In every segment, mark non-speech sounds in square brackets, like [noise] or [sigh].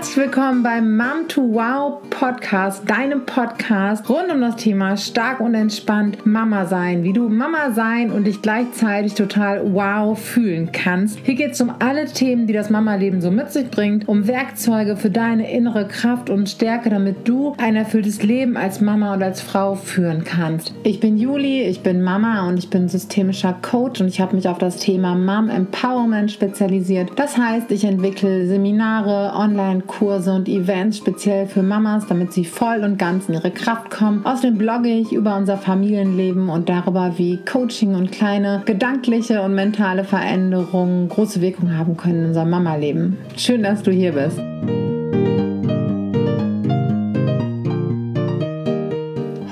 Herzlich willkommen beim Mom to Wow Podcast, deinem Podcast rund um das Thema stark und entspannt Mama sein, wie du Mama sein und dich gleichzeitig total wow fühlen kannst. Hier geht es um alle Themen, die das Mama-Leben so mit sich bringt, um Werkzeuge für deine innere Kraft und Stärke, damit du ein erfülltes Leben als Mama und als Frau führen kannst. Ich bin Juli, ich bin Mama und ich bin systemischer Coach und ich habe mich auf das Thema Mom Empowerment spezialisiert. Das heißt, ich entwickle Seminare, Online-Kurse und Events speziell für Mamas, damit sie voll und ganz in ihre Kraft kommen. Außerdem blogge ich über unser Familienleben und darüber, wie Coaching und kleine gedankliche und mentale Veränderungen große Wirkung haben können in unserem Mama-Leben. Schön, dass du hier bist.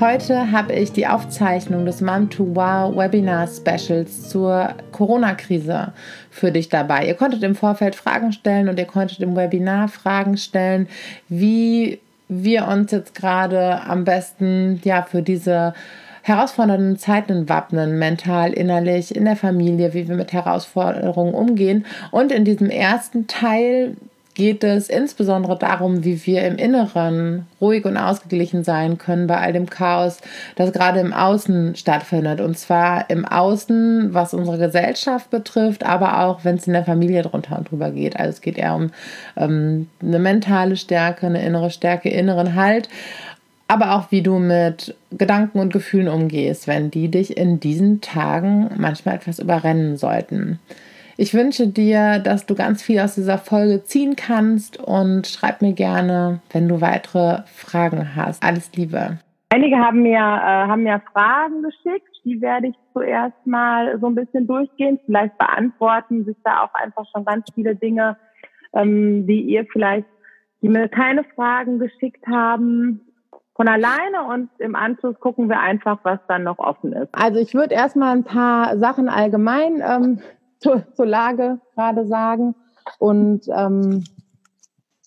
Heute habe ich die Aufzeichnung des Mom to Wow Webinar Specials zur Corona-Krise für dich dabei. Ihr konntet im Vorfeld Fragen stellen und ihr konntet im Webinar Fragen stellen, wie wir uns jetzt gerade am besten ja für diese herausfordernden Zeiten wappnen, mental, innerlich, in der Familie, wie wir mit Herausforderungen umgehen. Und in diesem ersten Teil geht es insbesondere darum, wie wir im Inneren ruhig und ausgeglichen sein können bei all dem Chaos, das gerade im Außen stattfindet. Und zwar im Außen, was unsere Gesellschaft betrifft, aber auch, wenn es in der Familie drunter und drüber geht. Also es geht eher um ähm, eine mentale Stärke, eine innere Stärke, inneren Halt aber auch wie du mit Gedanken und Gefühlen umgehst, wenn die dich in diesen Tagen manchmal etwas überrennen sollten. Ich wünsche dir, dass du ganz viel aus dieser Folge ziehen kannst und schreib mir gerne, wenn du weitere Fragen hast. Alles Liebe. Einige haben mir, äh, haben mir Fragen geschickt, die werde ich zuerst mal so ein bisschen durchgehen. Vielleicht beantworten sich da auch einfach schon ganz viele Dinge, ähm, die ihr vielleicht, die mir keine Fragen geschickt haben, von alleine und im Anschluss gucken wir einfach, was dann noch offen ist. Also ich würde erstmal ein paar Sachen allgemein ähm, zur, zur Lage gerade sagen. Und ähm,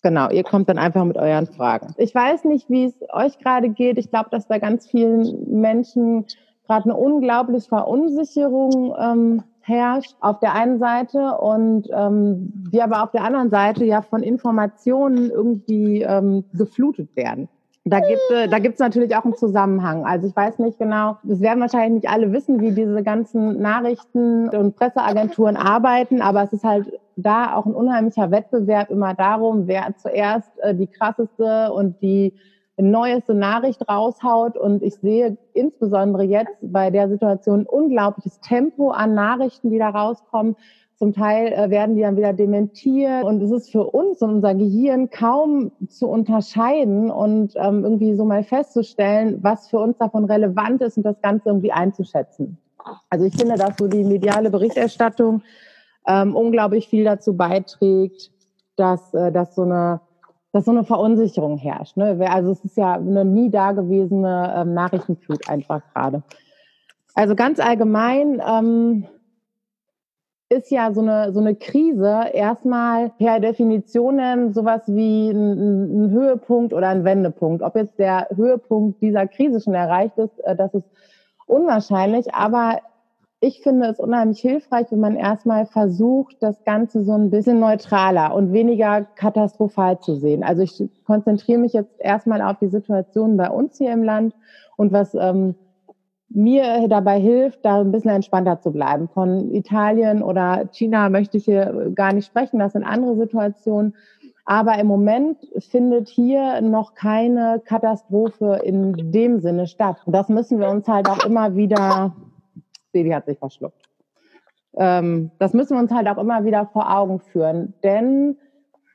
genau, ihr kommt dann einfach mit euren Fragen. Ich weiß nicht, wie es euch gerade geht. Ich glaube, dass bei ganz vielen Menschen gerade eine unglaubliche Verunsicherung ähm, herrscht auf der einen Seite und ähm, wir aber auf der anderen Seite ja von Informationen irgendwie ähm, geflutet werden. Da gibt äh, da gibt's natürlich auch einen Zusammenhang. Also ich weiß nicht genau, das werden wahrscheinlich nicht alle wissen, wie diese ganzen Nachrichten und Presseagenturen arbeiten, aber es ist halt da auch ein unheimlicher Wettbewerb immer darum, wer zuerst äh, die krasseste und die neueste Nachricht raushaut. Und ich sehe insbesondere jetzt bei der Situation unglaubliches Tempo an Nachrichten, die da rauskommen. Zum Teil äh, werden die dann wieder dementiert und es ist für uns und unser Gehirn kaum zu unterscheiden und ähm, irgendwie so mal festzustellen, was für uns davon relevant ist und das Ganze irgendwie einzuschätzen. Also ich finde, dass so die mediale Berichterstattung ähm, unglaublich viel dazu beiträgt, dass, äh, dass so eine dass so eine Verunsicherung herrscht. Ne? Also es ist ja eine nie dagewesene ähm, Nachrichtenflut einfach gerade. Also ganz allgemein ähm, ist ja so eine, so eine Krise erstmal per Definition sowas wie ein, ein, Höhepunkt oder ein Wendepunkt. Ob jetzt der Höhepunkt dieser Krise schon erreicht ist, äh, das ist unwahrscheinlich. Aber ich finde es unheimlich hilfreich, wenn man erstmal versucht, das Ganze so ein bisschen neutraler und weniger katastrophal zu sehen. Also ich konzentriere mich jetzt erstmal auf die Situation bei uns hier im Land und was ähm, mir dabei hilft, da ein bisschen entspannter zu bleiben. Von Italien oder China möchte ich hier gar nicht sprechen, das sind andere Situationen. Aber im Moment findet hier noch keine Katastrophe in dem Sinne statt. Und das müssen wir uns halt auch immer wieder, Baby hat sich verschluckt. Ähm, das müssen wir uns halt auch immer wieder vor Augen führen. Denn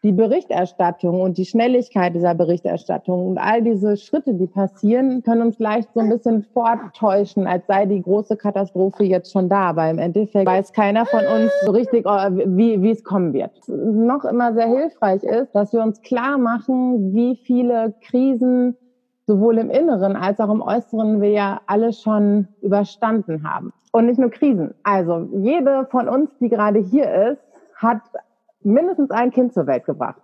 die Berichterstattung und die Schnelligkeit dieser Berichterstattung und all diese Schritte, die passieren, können uns leicht so ein bisschen vortäuschen, als sei die große Katastrophe jetzt schon da. Aber im Endeffekt weiß keiner von uns so richtig, oh, wie, wie es kommen wird. Noch immer sehr hilfreich ist, dass wir uns klar machen, wie viele Krisen sowohl im Inneren als auch im Äußeren wir ja alle schon überstanden haben. Und nicht nur Krisen. Also jede von uns, die gerade hier ist, hat mindestens ein Kind zur Welt gebracht.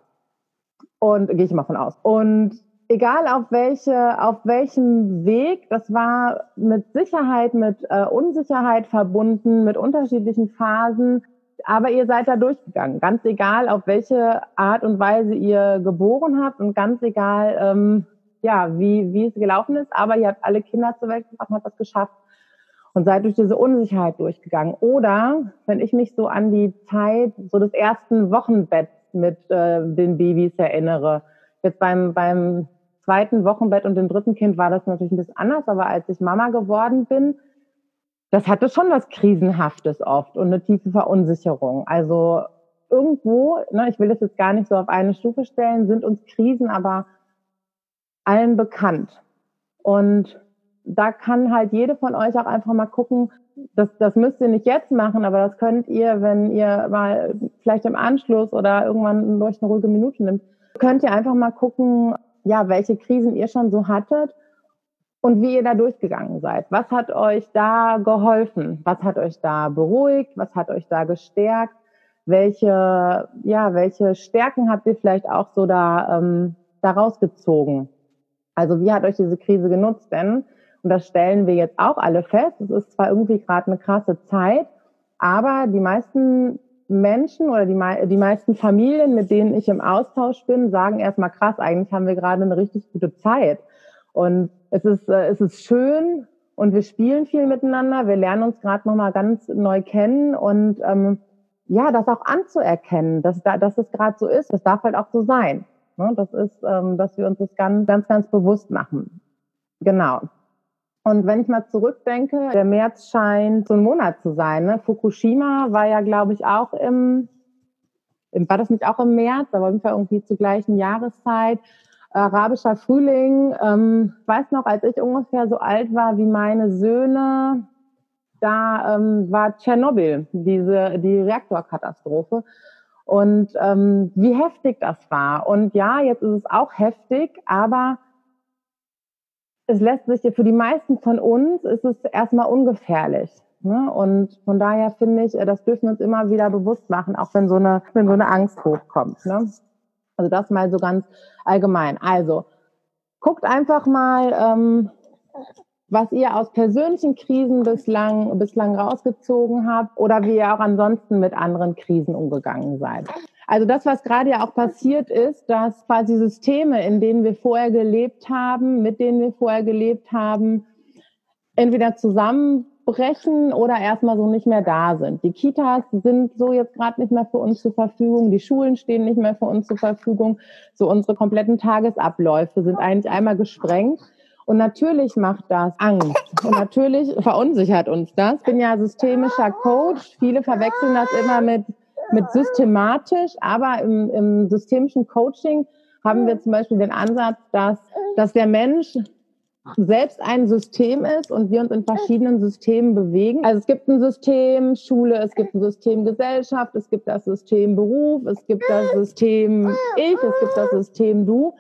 Und gehe ich mal von aus. Und egal auf welche, auf welchem Weg, das war mit Sicherheit, mit äh, Unsicherheit verbunden, mit unterschiedlichen Phasen. aber ihr seid da durchgegangen, ganz egal, auf welche Art und Weise ihr geboren habt und ganz egal, ähm, ja, wie, wie es gelaufen ist, aber ihr habt alle Kinder zur Welt gebracht und habt das geschafft und seid durch diese Unsicherheit durchgegangen. Oder wenn ich mich so an die Zeit so des ersten Wochenbetts mit äh, den Babys erinnere, jetzt beim, beim zweiten Wochenbett und dem dritten Kind war das natürlich ein bisschen anders, aber als ich Mama geworden bin, das hatte schon was Krisenhaftes oft und eine tiefe Verunsicherung. Also irgendwo, ne, ich will das jetzt gar nicht so auf eine Stufe stellen, sind uns Krisen aber allen bekannt. Und da kann halt jede von euch auch einfach mal gucken, das, das müsst ihr nicht jetzt machen, aber das könnt ihr, wenn ihr mal vielleicht im Anschluss oder irgendwann durch eine ruhige Minute nimmt, könnt ihr einfach mal gucken, ja, welche Krisen ihr schon so hattet und wie ihr da durchgegangen seid. Was hat euch da geholfen? Was hat euch da beruhigt? Was hat euch da gestärkt? Welche, ja, welche Stärken habt ihr vielleicht auch so da, ähm, da rausgezogen? Also wie hat euch diese Krise genutzt? Denn, und das stellen wir jetzt auch alle fest, es ist zwar irgendwie gerade eine krasse Zeit, aber die meisten Menschen oder die, die meisten Familien, mit denen ich im Austausch bin, sagen erstmal krass, eigentlich haben wir gerade eine richtig gute Zeit. Und es ist, äh, es ist schön und wir spielen viel miteinander. Wir lernen uns gerade nochmal ganz neu kennen und ähm, ja, das auch anzuerkennen, dass, da, dass es gerade so ist, das darf halt auch so sein. Ne? Das ist, ähm, dass wir uns das ganz, ganz, ganz bewusst machen. Genau. Und wenn ich mal zurückdenke, der März scheint so ein Monat zu sein. Ne? Fukushima war ja, glaube ich, auch im, war das nicht auch im März, aber ungefähr irgendwie zur gleichen Jahreszeit arabischer Frühling. Ähm, weiß noch, als ich ungefähr so alt war wie meine Söhne, da ähm, war Tschernobyl, diese, die Reaktorkatastrophe. Und ähm, wie heftig das war. Und ja, jetzt ist es auch heftig, aber es lässt sich für die meisten von uns ist es erstmal ungefährlich. Ne? Und von daher finde ich, das dürfen wir uns immer wieder bewusst machen, auch wenn so eine, wenn so eine Angst hochkommt. Ne? Also das mal so ganz allgemein. Also guckt einfach mal, ähm, was ihr aus persönlichen Krisen bislang, bislang rausgezogen habt oder wie ihr auch ansonsten mit anderen Krisen umgegangen seid. Also das, was gerade ja auch passiert ist, dass quasi Systeme, in denen wir vorher gelebt haben, mit denen wir vorher gelebt haben, entweder zusammen brechen oder erstmal so nicht mehr da sind. Die Kitas sind so jetzt gerade nicht mehr für uns zur Verfügung, die Schulen stehen nicht mehr für uns zur Verfügung, so unsere kompletten Tagesabläufe sind eigentlich einmal gesprengt. Und natürlich macht das Angst. Und natürlich verunsichert uns das. Ich bin ja systemischer Coach. Viele verwechseln das immer mit, mit systematisch. Aber im, im systemischen Coaching haben wir zum Beispiel den Ansatz, dass, dass der Mensch selbst ein System ist und wir uns in verschiedenen Systemen bewegen. Also es gibt ein System Schule, es gibt ein System Gesellschaft, es gibt das System Beruf, es gibt das System Ich, es gibt das System Du.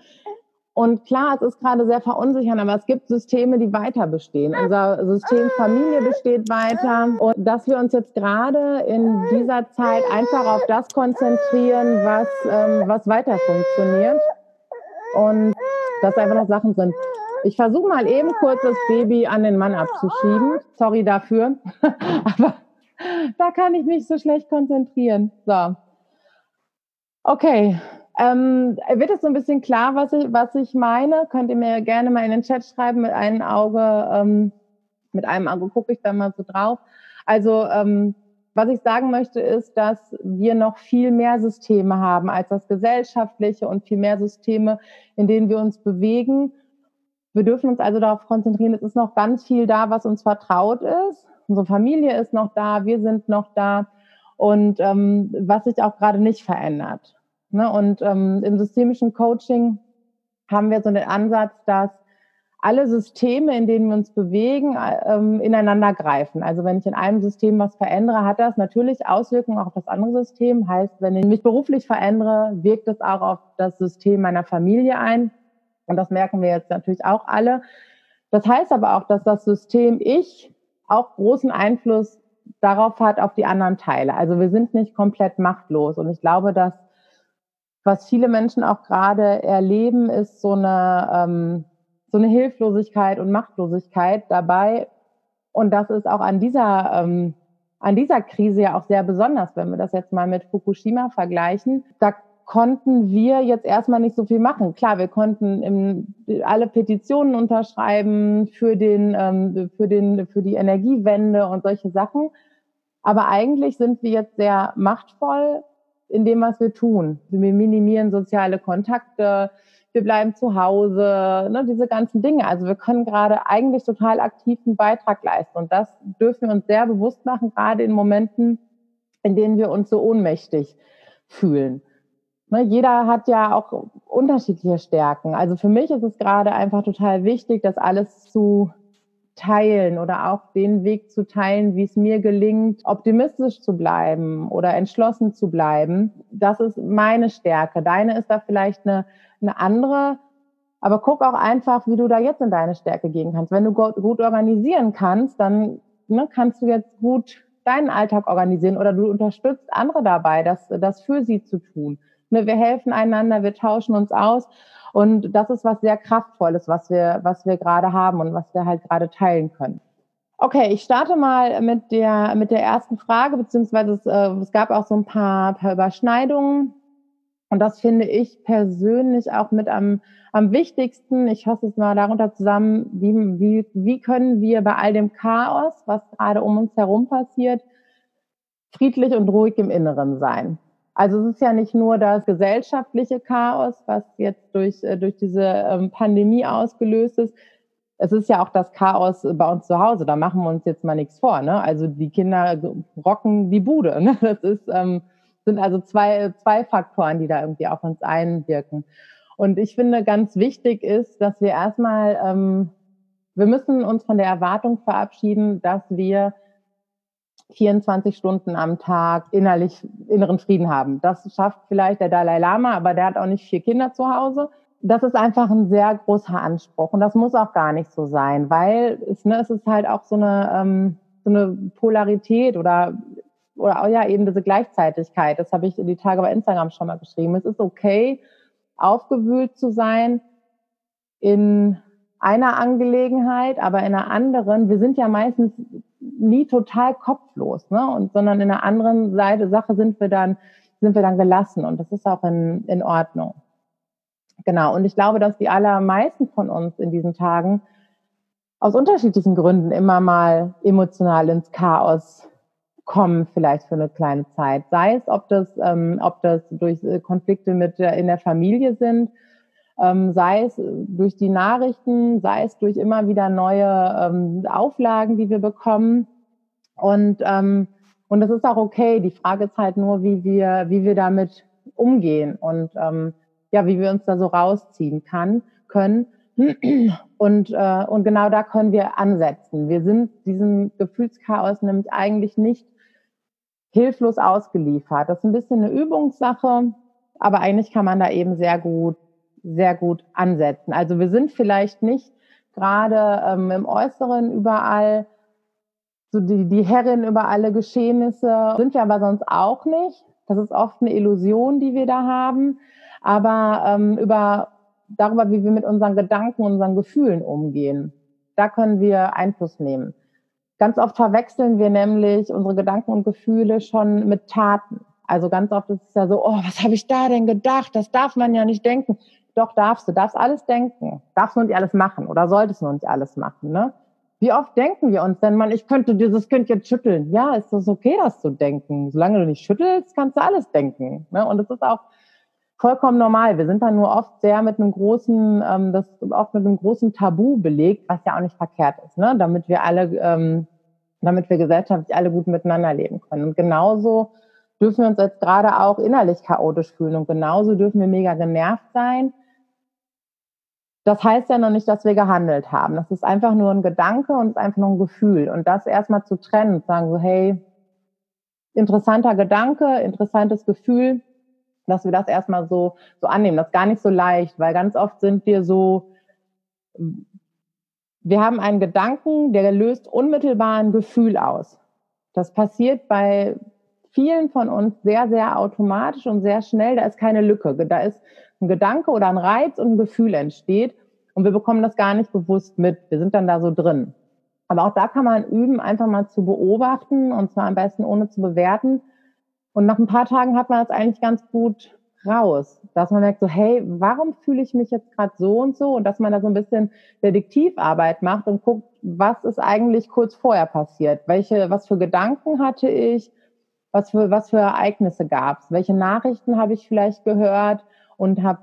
Und klar, es ist gerade sehr verunsichernd, aber es gibt Systeme, die weiter bestehen. Unser System Familie besteht weiter. Und dass wir uns jetzt gerade in dieser Zeit einfach auf das konzentrieren, was, ähm, was weiter funktioniert. Und dass einfach noch Sachen sind, ich versuche mal eben kurz das Baby an den Mann abzuschieben. Sorry dafür. [laughs] Aber da kann ich mich so schlecht konzentrieren. So. Okay. Ähm, wird es so ein bisschen klar, was ich, was ich meine? Könnt ihr mir gerne mal in den Chat schreiben. Mit einem Auge, ähm, mit einem Auge gucke ich da mal so drauf. Also, ähm, was ich sagen möchte, ist, dass wir noch viel mehr Systeme haben als das gesellschaftliche und viel mehr Systeme, in denen wir uns bewegen wir dürfen uns also darauf konzentrieren, es ist noch ganz viel da, was uns vertraut ist. Unsere Familie ist noch da, wir sind noch da und ähm, was sich auch gerade nicht verändert. Ne? Und ähm, im systemischen Coaching haben wir so den Ansatz, dass alle Systeme, in denen wir uns bewegen, ähm, ineinander greifen. Also wenn ich in einem System was verändere, hat das natürlich Auswirkungen auch auf das andere System. Heißt, wenn ich mich beruflich verändere, wirkt es auch auf das System meiner Familie ein. Und das merken wir jetzt natürlich auch alle. Das heißt aber auch, dass das System Ich auch großen Einfluss darauf hat, auf die anderen Teile. Also wir sind nicht komplett machtlos. Und ich glaube, dass was viele Menschen auch gerade erleben, ist so eine, ähm, so eine Hilflosigkeit und Machtlosigkeit dabei. Und das ist auch an dieser, ähm, an dieser Krise ja auch sehr besonders, wenn wir das jetzt mal mit Fukushima vergleichen. Da konnten wir jetzt erstmal nicht so viel machen. Klar, wir konnten im, alle Petitionen unterschreiben für den, ähm, für den, für die Energiewende und solche Sachen. Aber eigentlich sind wir jetzt sehr machtvoll in dem, was wir tun. Wir minimieren soziale Kontakte, wir bleiben zu Hause, ne, diese ganzen Dinge. Also wir können gerade eigentlich total aktiven Beitrag leisten. Und das dürfen wir uns sehr bewusst machen, gerade in Momenten, in denen wir uns so ohnmächtig fühlen. Ne, jeder hat ja auch unterschiedliche Stärken. Also für mich ist es gerade einfach total wichtig, das alles zu teilen oder auch den Weg zu teilen, wie es mir gelingt, optimistisch zu bleiben oder entschlossen zu bleiben. Das ist meine Stärke. Deine ist da vielleicht eine, eine andere. Aber guck auch einfach, wie du da jetzt in deine Stärke gehen kannst. Wenn du gut organisieren kannst, dann ne, kannst du jetzt gut deinen Alltag organisieren oder du unterstützt andere dabei, das, das für sie zu tun. Ne, wir helfen einander, wir tauschen uns aus. Und das ist was sehr Kraftvolles, was wir, was wir gerade haben und was wir halt gerade teilen können. Okay, ich starte mal mit der, mit der ersten Frage, beziehungsweise es, äh, es gab auch so ein paar, paar Überschneidungen. Und das finde ich persönlich auch mit am, am wichtigsten. Ich fasse es mal darunter zusammen, wie, wie, wie können wir bei all dem Chaos, was gerade um uns herum passiert, friedlich und ruhig im Inneren sein. Also es ist ja nicht nur das gesellschaftliche Chaos, was jetzt durch, äh, durch diese ähm, Pandemie ausgelöst ist. Es ist ja auch das Chaos bei uns zu Hause. Da machen wir uns jetzt mal nichts vor. Ne? Also die Kinder rocken die Bude. [laughs] Ne? Das ist, ähm, sind also zwei, zwei Faktoren, die da irgendwie auf uns einwirken. Und ich finde, ganz wichtig ist, dass wir erstmal, ähm, wir müssen uns von der Erwartung verabschieden, dass wir 24 Stunden am Tag innerlich inneren Frieden haben. Das schafft vielleicht der Dalai Lama, aber der hat auch nicht vier Kinder zu Hause. Das ist einfach ein sehr großer Anspruch und das muss auch gar nicht so sein, weil es, ne, es ist halt auch so eine, ähm, so eine Polarität oder oder auch ja eben diese Gleichzeitigkeit. Das habe ich in die Tage bei Instagram schon mal geschrieben. Es ist okay, aufgewühlt zu sein in einer Angelegenheit, aber in einer anderen. Wir sind ja meistens nie total kopflos, ne? Und sondern in einer anderen Seite Sache sind wir dann sind wir dann gelassen und das ist auch in, in Ordnung. Genau. Und ich glaube, dass die allermeisten von uns in diesen Tagen aus unterschiedlichen Gründen immer mal emotional ins Chaos kommen, vielleicht für eine kleine Zeit. Sei es, ob das, ähm, ob das durch äh, Konflikte mit in der Familie sind, ähm, sei es durch die Nachrichten, sei es durch immer wieder neue ähm, Auflagen, die wir bekommen. Und, ähm, und das ist auch okay. Die Frage ist halt nur, wie wir, wie wir damit umgehen und ähm, ja, wie wir uns da so rausziehen kann, können. Und, äh, und genau da können wir ansetzen. Wir sind diesem Gefühlschaos nämlich eigentlich nicht hilflos ausgeliefert. Das ist ein bisschen eine Übungssache, aber eigentlich kann man da eben sehr gut sehr gut ansetzen. Also wir sind vielleicht nicht gerade ähm, im Äußeren überall so die, die Herrin über alle Geschehnisse, sind wir aber sonst auch nicht. Das ist oft eine Illusion, die wir da haben. Aber ähm, über darüber, wie wir mit unseren Gedanken, unseren Gefühlen umgehen, da können wir Einfluss nehmen. Ganz oft verwechseln wir nämlich unsere Gedanken und Gefühle schon mit Taten. Also ganz oft ist es ja so, oh, was habe ich da denn gedacht? Das darf man ja nicht denken. Doch darfst du, darfst alles denken, darfst nur nicht alles machen oder solltest nur nicht alles machen. Ne? Wie oft denken wir uns denn, man, ich könnte dieses Kind jetzt schütteln? Ja, ist das okay, das zu denken? Solange du nicht schüttelst, kannst du alles denken. Ne? Und es ist auch vollkommen normal. Wir sind dann nur oft sehr mit einem großen, ähm, das oft mit einem großen Tabu belegt, was ja auch nicht verkehrt ist, ne? damit wir alle, ähm, damit wir gesellschaftlich alle gut miteinander leben können. Und genauso dürfen wir uns jetzt gerade auch innerlich chaotisch fühlen und genauso dürfen wir mega genervt sein das heißt ja noch nicht, dass wir gehandelt haben. Das ist einfach nur ein Gedanke und ist einfach nur ein Gefühl. Und das erstmal zu trennen, sagen so, hey, interessanter Gedanke, interessantes Gefühl, dass wir das erstmal so, so annehmen. Das ist gar nicht so leicht, weil ganz oft sind wir so, wir haben einen Gedanken, der löst unmittelbar ein Gefühl aus. Das passiert bei vielen von uns sehr, sehr automatisch und sehr schnell. Da ist keine Lücke. Da ist ein Gedanke oder ein Reiz und ein Gefühl entsteht und wir bekommen das gar nicht bewusst mit. Wir sind dann da so drin. Aber auch da kann man üben, einfach mal zu beobachten und zwar am besten ohne zu bewerten. Und nach ein paar Tagen hat man das eigentlich ganz gut raus, dass man merkt so, hey, warum fühle ich mich jetzt gerade so und so und dass man da so ein bisschen Detektivarbeit macht und guckt, was ist eigentlich kurz vorher passiert, welche, was für Gedanken hatte ich, was für was für Ereignisse gab es, welche Nachrichten habe ich vielleicht gehört und habe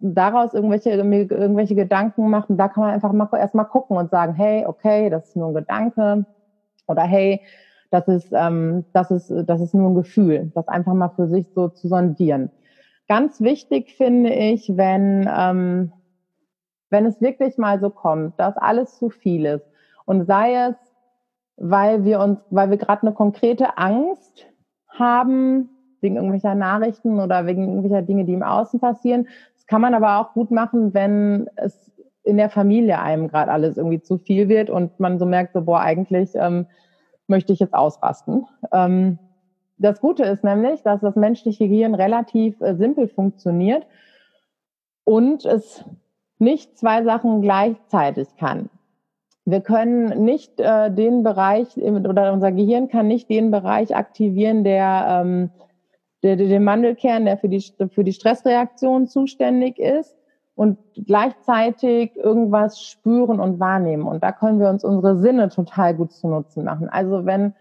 daraus irgendwelche irgendwelche Gedanken machen. Da kann man einfach mal erstmal gucken und sagen, hey, okay, das ist nur ein Gedanke oder hey, das ist, ähm, das ist, das ist nur ein Gefühl, das einfach mal für sich so zu sondieren. Ganz wichtig finde ich, wenn, ähm, wenn es wirklich mal so kommt, dass alles zu viel ist und sei es, weil wir uns, weil wir gerade eine konkrete Angst haben wegen irgendwelcher Nachrichten oder wegen irgendwelcher Dinge, die im Außen passieren. Das kann man aber auch gut machen, wenn es in der Familie einem gerade alles irgendwie zu viel wird und man so merkt, so boah, eigentlich ähm, möchte ich jetzt ausrasten. Ähm, das Gute ist nämlich, dass das menschliche Gehirn relativ äh, simpel funktioniert und es nicht zwei Sachen gleichzeitig kann. Wir können nicht äh, den Bereich oder unser Gehirn kann nicht den Bereich aktivieren, der, ähm, der, der den Mandelkern, der für die, für die Stressreaktion zuständig ist und gleichzeitig irgendwas spüren und wahrnehmen. Und da können wir uns unsere Sinne total gut zu Nutzen machen. Also wenn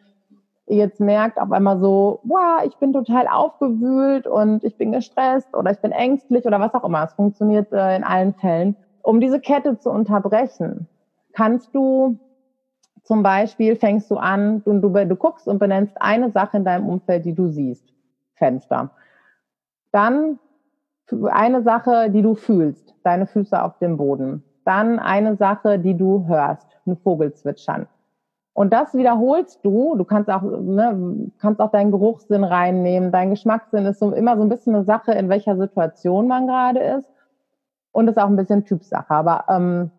ihr jetzt merkt auf einmal so, wow, ich bin total aufgewühlt und ich bin gestresst oder ich bin ängstlich oder was auch immer. Es funktioniert äh, in allen Fällen. Um diese Kette zu unterbrechen, kannst du zum Beispiel fängst du an, du, du, du guckst und benennst eine Sache in deinem Umfeld, die du siehst. Fenster. Dann eine Sache, die du fühlst, deine Füße auf dem Boden. Dann eine Sache, die du hörst, ein Vogel zwitschern. Und das wiederholst du. Du kannst auch, ne, kannst auch deinen Geruchssinn reinnehmen. Dein Geschmackssinn ist so immer so ein bisschen eine Sache, in welcher Situation man gerade ist. Und ist auch ein bisschen Typsache. Aber ähm,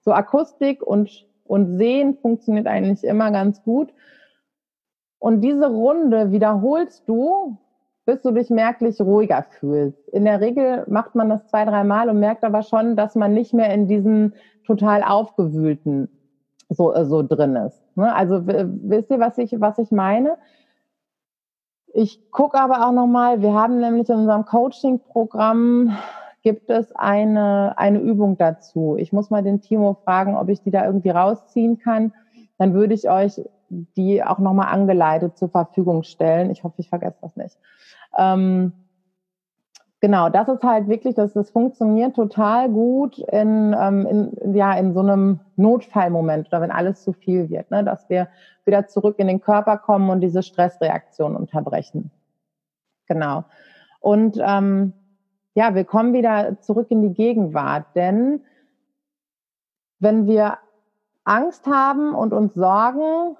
so Akustik und, und Sehen funktioniert eigentlich immer ganz gut. Und diese Runde wiederholst du, bis du dich merklich ruhiger fühlst. In der Regel macht man das zwei, dreimal und merkt aber schon, dass man nicht mehr in diesem total aufgewühlten so, äh, so drin ist. Ne? Also wisst ihr, was ich, was ich meine? Ich gucke aber auch nochmal, wir haben nämlich in unserem Coaching-Programm gibt es eine, eine Übung dazu. Ich muss mal den Timo fragen, ob ich die da irgendwie rausziehen kann. Dann würde ich euch die auch nochmal angeleitet zur Verfügung stellen. Ich hoffe, ich vergesse das nicht. Ähm, genau, das ist halt wirklich, dass das funktioniert total gut in, ähm, in, ja, in so einem Notfallmoment oder wenn alles zu viel wird, ne, dass wir wieder zurück in den Körper kommen und diese Stressreaktion unterbrechen. Genau. Und ähm, ja, wir kommen wieder zurück in die Gegenwart, denn wenn wir Angst haben und uns sorgen,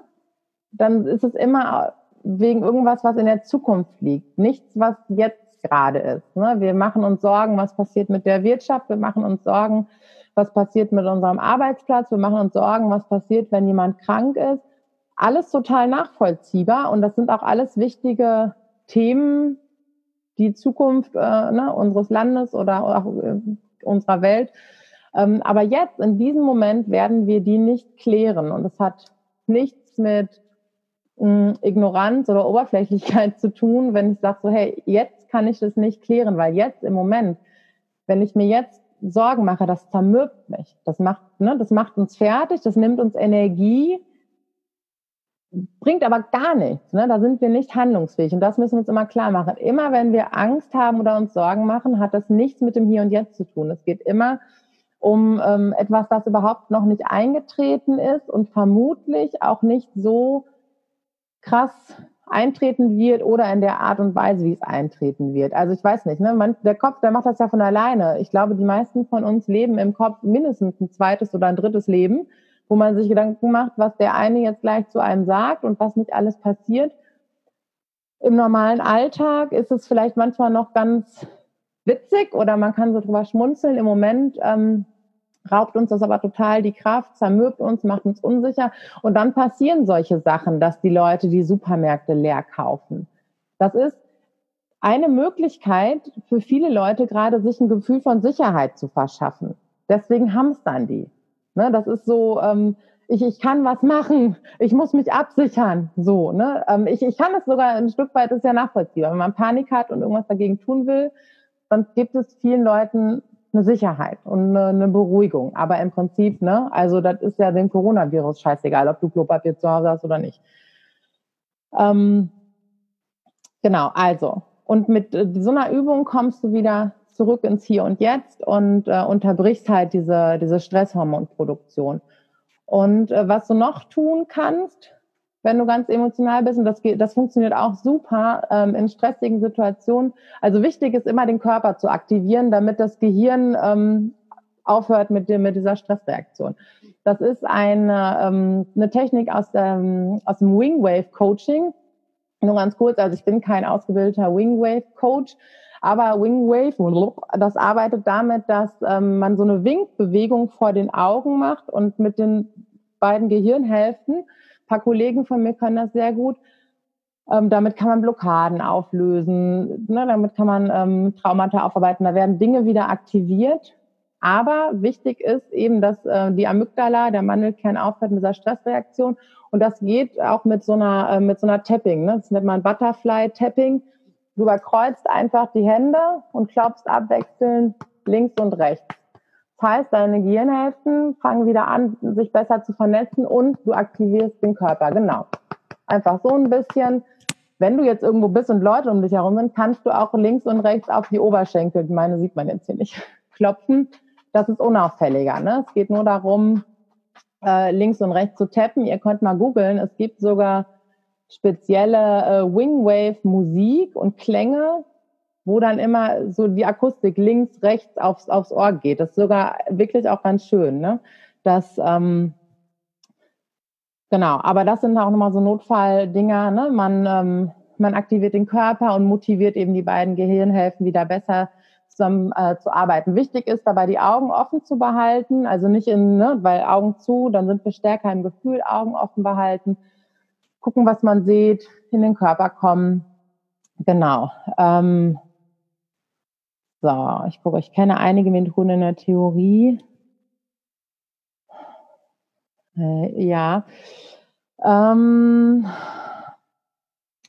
dann ist es immer wegen irgendwas, was in der Zukunft liegt. Nichts, was jetzt gerade ist. Ne? Wir machen uns Sorgen, was passiert mit der Wirtschaft. Wir machen uns Sorgen, was passiert mit unserem Arbeitsplatz. Wir machen uns Sorgen, was passiert, wenn jemand krank ist. Alles total nachvollziehbar und das sind auch alles wichtige Themen, die Zukunft äh, ne, unseres Landes oder auch äh, unserer Welt. Ähm, aber jetzt, in diesem Moment, werden wir die nicht klären. Und es hat nichts mit Ignoranz oder Oberflächlichkeit [laughs] zu tun, wenn ich sage so, hey, jetzt kann ich das nicht klären, weil jetzt im Moment, wenn ich mir jetzt Sorgen mache, das zermürbt mich. Das macht, ne, das macht uns fertig, das nimmt uns Energie, bringt aber gar nichts. Ne? Da sind wir nicht handlungsfähig. Und das müssen wir uns immer klar machen. Immer wenn wir Angst haben oder uns Sorgen machen, hat das nichts mit dem Hier und Jetzt zu tun. Es geht immer um ähm, etwas, das überhaupt noch nicht eingetreten ist und vermutlich auch nicht so krass eintreten wird oder in der Art und Weise, wie es eintreten wird. Also ich weiß nicht, ne? Man, der Kopf, der macht das ja von alleine. Ich glaube, die meisten von uns leben im Kopf mindestens ein zweites oder ein drittes Leben, wo man sich Gedanken macht, was der eine jetzt gleich zu einem sagt und was nicht alles passiert. Im normalen Alltag ist es vielleicht manchmal noch ganz witzig oder man kann so drüber schmunzeln. Im Moment ähm, raubt uns das aber total die Kraft, zermürbt uns, macht uns unsicher. Und dann passieren solche Sachen, dass die Leute die Supermärkte leer kaufen. Das ist eine Möglichkeit für viele Leute gerade, sich ein Gefühl von Sicherheit zu verschaffen. Deswegen hamstern die. Ne, das ist so, ähm, ich, ich kann was machen, ich muss mich absichern. So, ne? Ähm, ich, ich kann es sogar ein Stück weit, das ist ja nachvollziehbar. Wenn man Panik hat und irgendwas dagegen tun will, dann gibt es vielen Leuten eine Sicherheit und eine, eine Beruhigung. Aber im Prinzip, ne, also das ist ja dem Coronavirus scheißegal, ob du Klopapier zu Hause hast oder nicht. Ähm, genau, also. Und mit äh, so einer Übung kommst du wieder zurück ins Hier und Jetzt und äh, unterbrichst halt diese, diese Stresshormonproduktion. Und äh, was du noch tun kannst, wenn du ganz emotional bist, und das, geht, das funktioniert auch super ähm, in stressigen Situationen. Also wichtig ist immer, den Körper zu aktivieren, damit das Gehirn ähm, aufhört mit, dem, mit dieser Stressreaktion. Das ist eine, ähm, eine Technik aus dem, aus dem Wingwave Coaching. Nur ganz kurz, also ich bin kein ausgebildeter Wingwave Coach, aber Wingwave, das arbeitet damit, dass ähm, man so eine Winkbewegung vor den Augen macht und mit den beiden Gehirnhälften, ein paar Kollegen von mir können das sehr gut, ähm, damit kann man Blockaden auflösen, ne, damit kann man ähm, Traumata aufarbeiten, da werden Dinge wieder aktiviert. Aber wichtig ist eben, dass äh, die Amygdala, der Mandelkern aufhört mit dieser Stressreaktion. Und das geht auch mit so einer, äh, mit so einer Tapping. Ne? Das nennt man Butterfly-Tapping. Du überkreuzt einfach die Hände und klopfst abwechselnd links und rechts. Das heißt, deine Gehirnhälften fangen wieder an, sich besser zu vernetzen und du aktivierst den Körper. Genau. Einfach so ein bisschen. Wenn du jetzt irgendwo bist und Leute um dich herum sind, kannst du auch links und rechts auf die Oberschenkel, meine sieht man jetzt hier nicht, [laughs] klopfen. Das ist unauffälliger. Ne? Es geht nur darum, äh, links und rechts zu tappen. Ihr könnt mal googeln. Es gibt sogar spezielle äh, Wingwave-Musik und Klänge, wo dann immer so die Akustik links, rechts aufs, aufs Ohr geht. Das ist sogar wirklich auch ganz schön. Ne? Das, ähm, genau, aber das sind auch nochmal so Notfalldinger. Ne? Man, ähm, man aktiviert den Körper und motiviert eben die beiden Gehirnhälften wieder besser zusammen äh, zu arbeiten. Wichtig ist dabei, die Augen offen zu behalten, also nicht in, ne, weil Augen zu, dann sind wir stärker im Gefühl, Augen offen behalten gucken, was man sieht, in den Körper kommen. Genau. Ähm, so, ich gucke, ich kenne einige Methoden in der Theorie. Äh, ja. Ähm,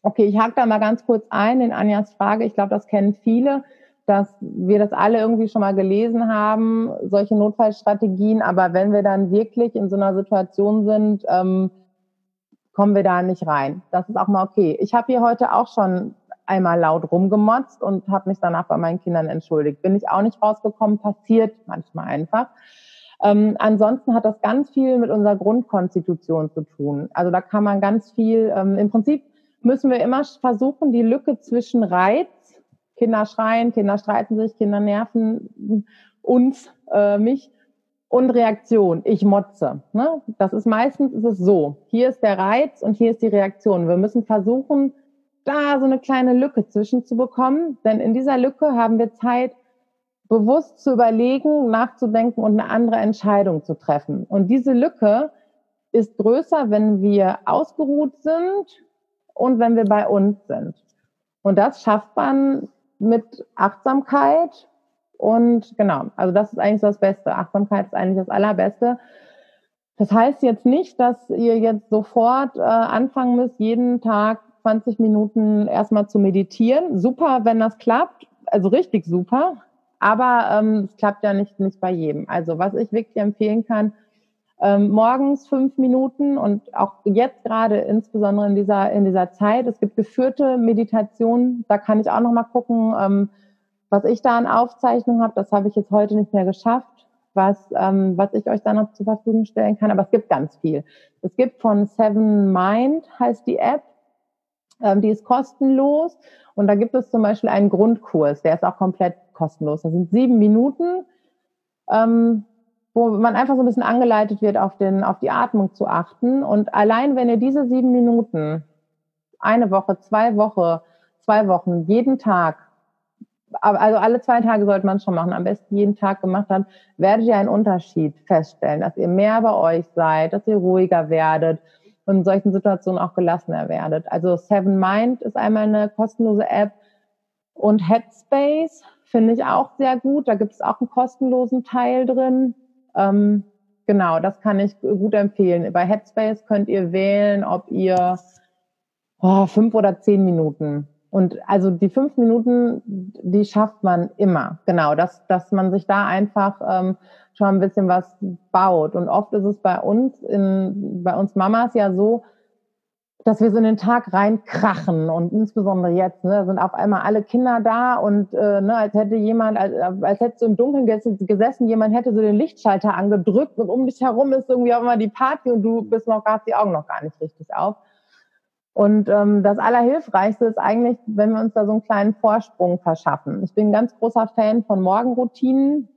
okay, ich hake da mal ganz kurz ein in Anjas Frage. Ich glaube, das kennen viele, dass wir das alle irgendwie schon mal gelesen haben, solche Notfallstrategien. Aber wenn wir dann wirklich in so einer Situation sind, ähm, kommen wir da nicht rein. Das ist auch mal okay. Ich habe hier heute auch schon einmal laut rumgemotzt und habe mich danach bei meinen Kindern entschuldigt. Bin ich auch nicht rausgekommen, passiert manchmal einfach. Ähm, ansonsten hat das ganz viel mit unserer Grundkonstitution zu tun. Also da kann man ganz viel, ähm, im Prinzip müssen wir immer versuchen, die Lücke zwischen Reiz, Kinder schreien, Kinder streiten sich, Kinder nerven uns, äh, mich, und Reaktion. Ich motze. Ne? Das ist meistens ist es so. Hier ist der Reiz und hier ist die Reaktion. Wir müssen versuchen, da so eine kleine Lücke zwischen zu bekommen, denn in dieser Lücke haben wir Zeit, bewusst zu überlegen, nachzudenken und eine andere Entscheidung zu treffen. Und diese Lücke ist größer, wenn wir ausgeruht sind und wenn wir bei uns sind. Und das schafft man mit Achtsamkeit und genau, also das ist eigentlich das Beste. Achtsamkeit ist eigentlich das Allerbeste. Das heißt jetzt nicht, dass ihr jetzt sofort äh, anfangen müsst, jeden Tag 20 Minuten erstmal zu meditieren. Super, wenn das klappt, also richtig super. Aber ähm, es klappt ja nicht, nicht bei jedem. Also was ich wirklich empfehlen kann, ähm, morgens fünf Minuten und auch jetzt gerade insbesondere in dieser, in dieser Zeit. Es gibt geführte Meditationen, da kann ich auch noch mal gucken, ähm, was ich da an Aufzeichnung habe, das habe ich jetzt heute nicht mehr geschafft, was, ähm, was ich euch da noch zur Verfügung stellen kann. Aber es gibt ganz viel. Es gibt von Seven Mind, heißt die App, ähm, die ist kostenlos. Und da gibt es zum Beispiel einen Grundkurs, der ist auch komplett kostenlos. Das sind sieben Minuten, ähm, wo man einfach so ein bisschen angeleitet wird, auf, den, auf die Atmung zu achten. Und allein wenn ihr diese sieben Minuten, eine Woche, zwei Wochen, zwei Wochen, jeden Tag also alle zwei Tage sollte man es schon machen, am besten jeden Tag gemacht haben, werdet ihr einen Unterschied feststellen, dass ihr mehr bei euch seid, dass ihr ruhiger werdet und in solchen Situationen auch gelassener werdet. Also Seven Mind ist einmal eine kostenlose App und Headspace finde ich auch sehr gut. Da gibt es auch einen kostenlosen Teil drin. Ähm, Genau, das kann ich gut empfehlen. Bei Headspace könnt ihr wählen, ob ihr oh, fünf oder zehn Minuten. Und also die fünf Minuten, die schafft man immer. Genau, dass, dass man sich da einfach ähm, schon ein bisschen was baut. Und oft ist es bei uns, in, bei uns Mamas ja so, dass wir so in den Tag reinkrachen und insbesondere jetzt, ne, sind auf einmal alle Kinder da und äh, ne, als hätte jemand, als, als hätte so im Dunkeln gesessen, jemand hätte so den Lichtschalter angedrückt und um dich herum ist irgendwie auch immer die Party und du bist noch, hast die Augen noch gar nicht richtig auf. Und ähm, das Allerhilfreichste ist eigentlich, wenn wir uns da so einen kleinen Vorsprung verschaffen. Ich bin ein ganz großer Fan von Morgenroutinen.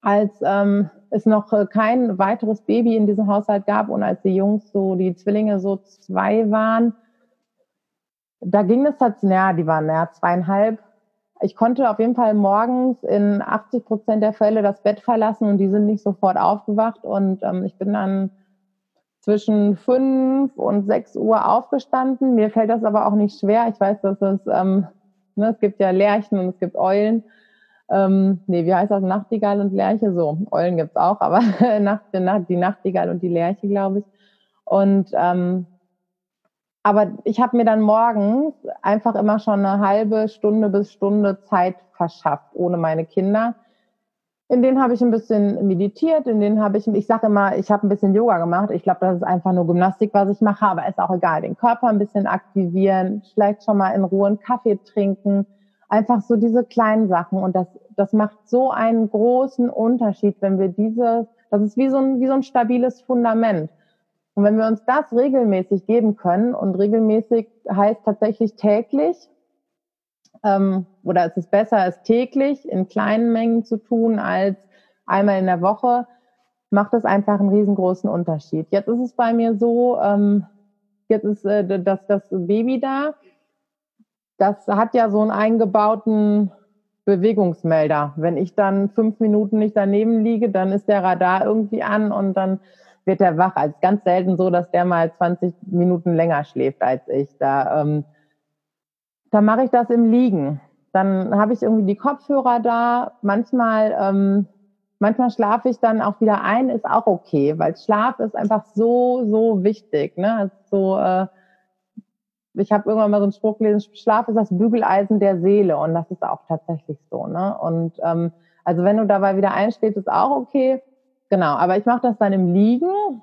Als ähm, es noch äh, kein weiteres Baby in diesem Haushalt gab und als die Jungs so, die Zwillinge so zwei waren, da ging es tatsächlich, ja, die waren ja zweieinhalb. Ich konnte auf jeden Fall morgens in 80 Prozent der Fälle das Bett verlassen und die sind nicht sofort aufgewacht und ähm, ich bin dann zwischen fünf und sechs Uhr aufgestanden. Mir fällt das aber auch nicht schwer. Ich weiß, dass es, ähm, ne, es gibt ja Lerchen und es gibt Eulen. Ähm, nee, wie heißt das? Nachtigall und Lerche? So, Eulen gibt's auch, aber [laughs] die Nachtigall und die Lerche, glaube ich. Und ähm, aber ich habe mir dann morgens einfach immer schon eine halbe Stunde bis Stunde Zeit verschafft, ohne meine Kinder. In denen habe ich ein bisschen meditiert, in denen habe ich, ich sage immer, ich habe ein bisschen Yoga gemacht. Ich glaube, das ist einfach nur Gymnastik, was ich mache, aber ist auch egal. Den Körper ein bisschen aktivieren, vielleicht schon mal in Ruhe einen Kaffee trinken, Einfach so diese kleinen Sachen. Und das, das macht so einen großen Unterschied, wenn wir diese, das ist wie so ein, wie so ein stabiles Fundament. Und wenn wir uns das regelmäßig geben können, und regelmäßig heißt tatsächlich täglich, ähm, oder es ist besser, es täglich in kleinen Mengen zu tun als einmal in der Woche, macht das einfach einen riesengroßen Unterschied. Jetzt ist es bei mir so, ähm, jetzt ist äh, das, das Baby da das hat ja so einen eingebauten Bewegungsmelder. Wenn ich dann fünf Minuten nicht daneben liege, dann ist der Radar irgendwie an und dann wird er wach. Also ganz selten so, dass der mal 20 Minuten länger schläft als ich. Da, ähm, da mache ich das im Liegen. Dann habe ich irgendwie die Kopfhörer da. Manchmal, ähm, manchmal schlafe ich dann auch wieder ein, ist auch okay, weil Schlaf ist einfach so, so wichtig. Ne? So, äh, ich habe irgendwann mal so einen Spruch gelesen, Schlaf ist das Bügeleisen der Seele und das ist auch tatsächlich so. Ne? Und ähm, also wenn du dabei wieder einstehst, ist auch okay. Genau, aber ich mache das dann im Liegen.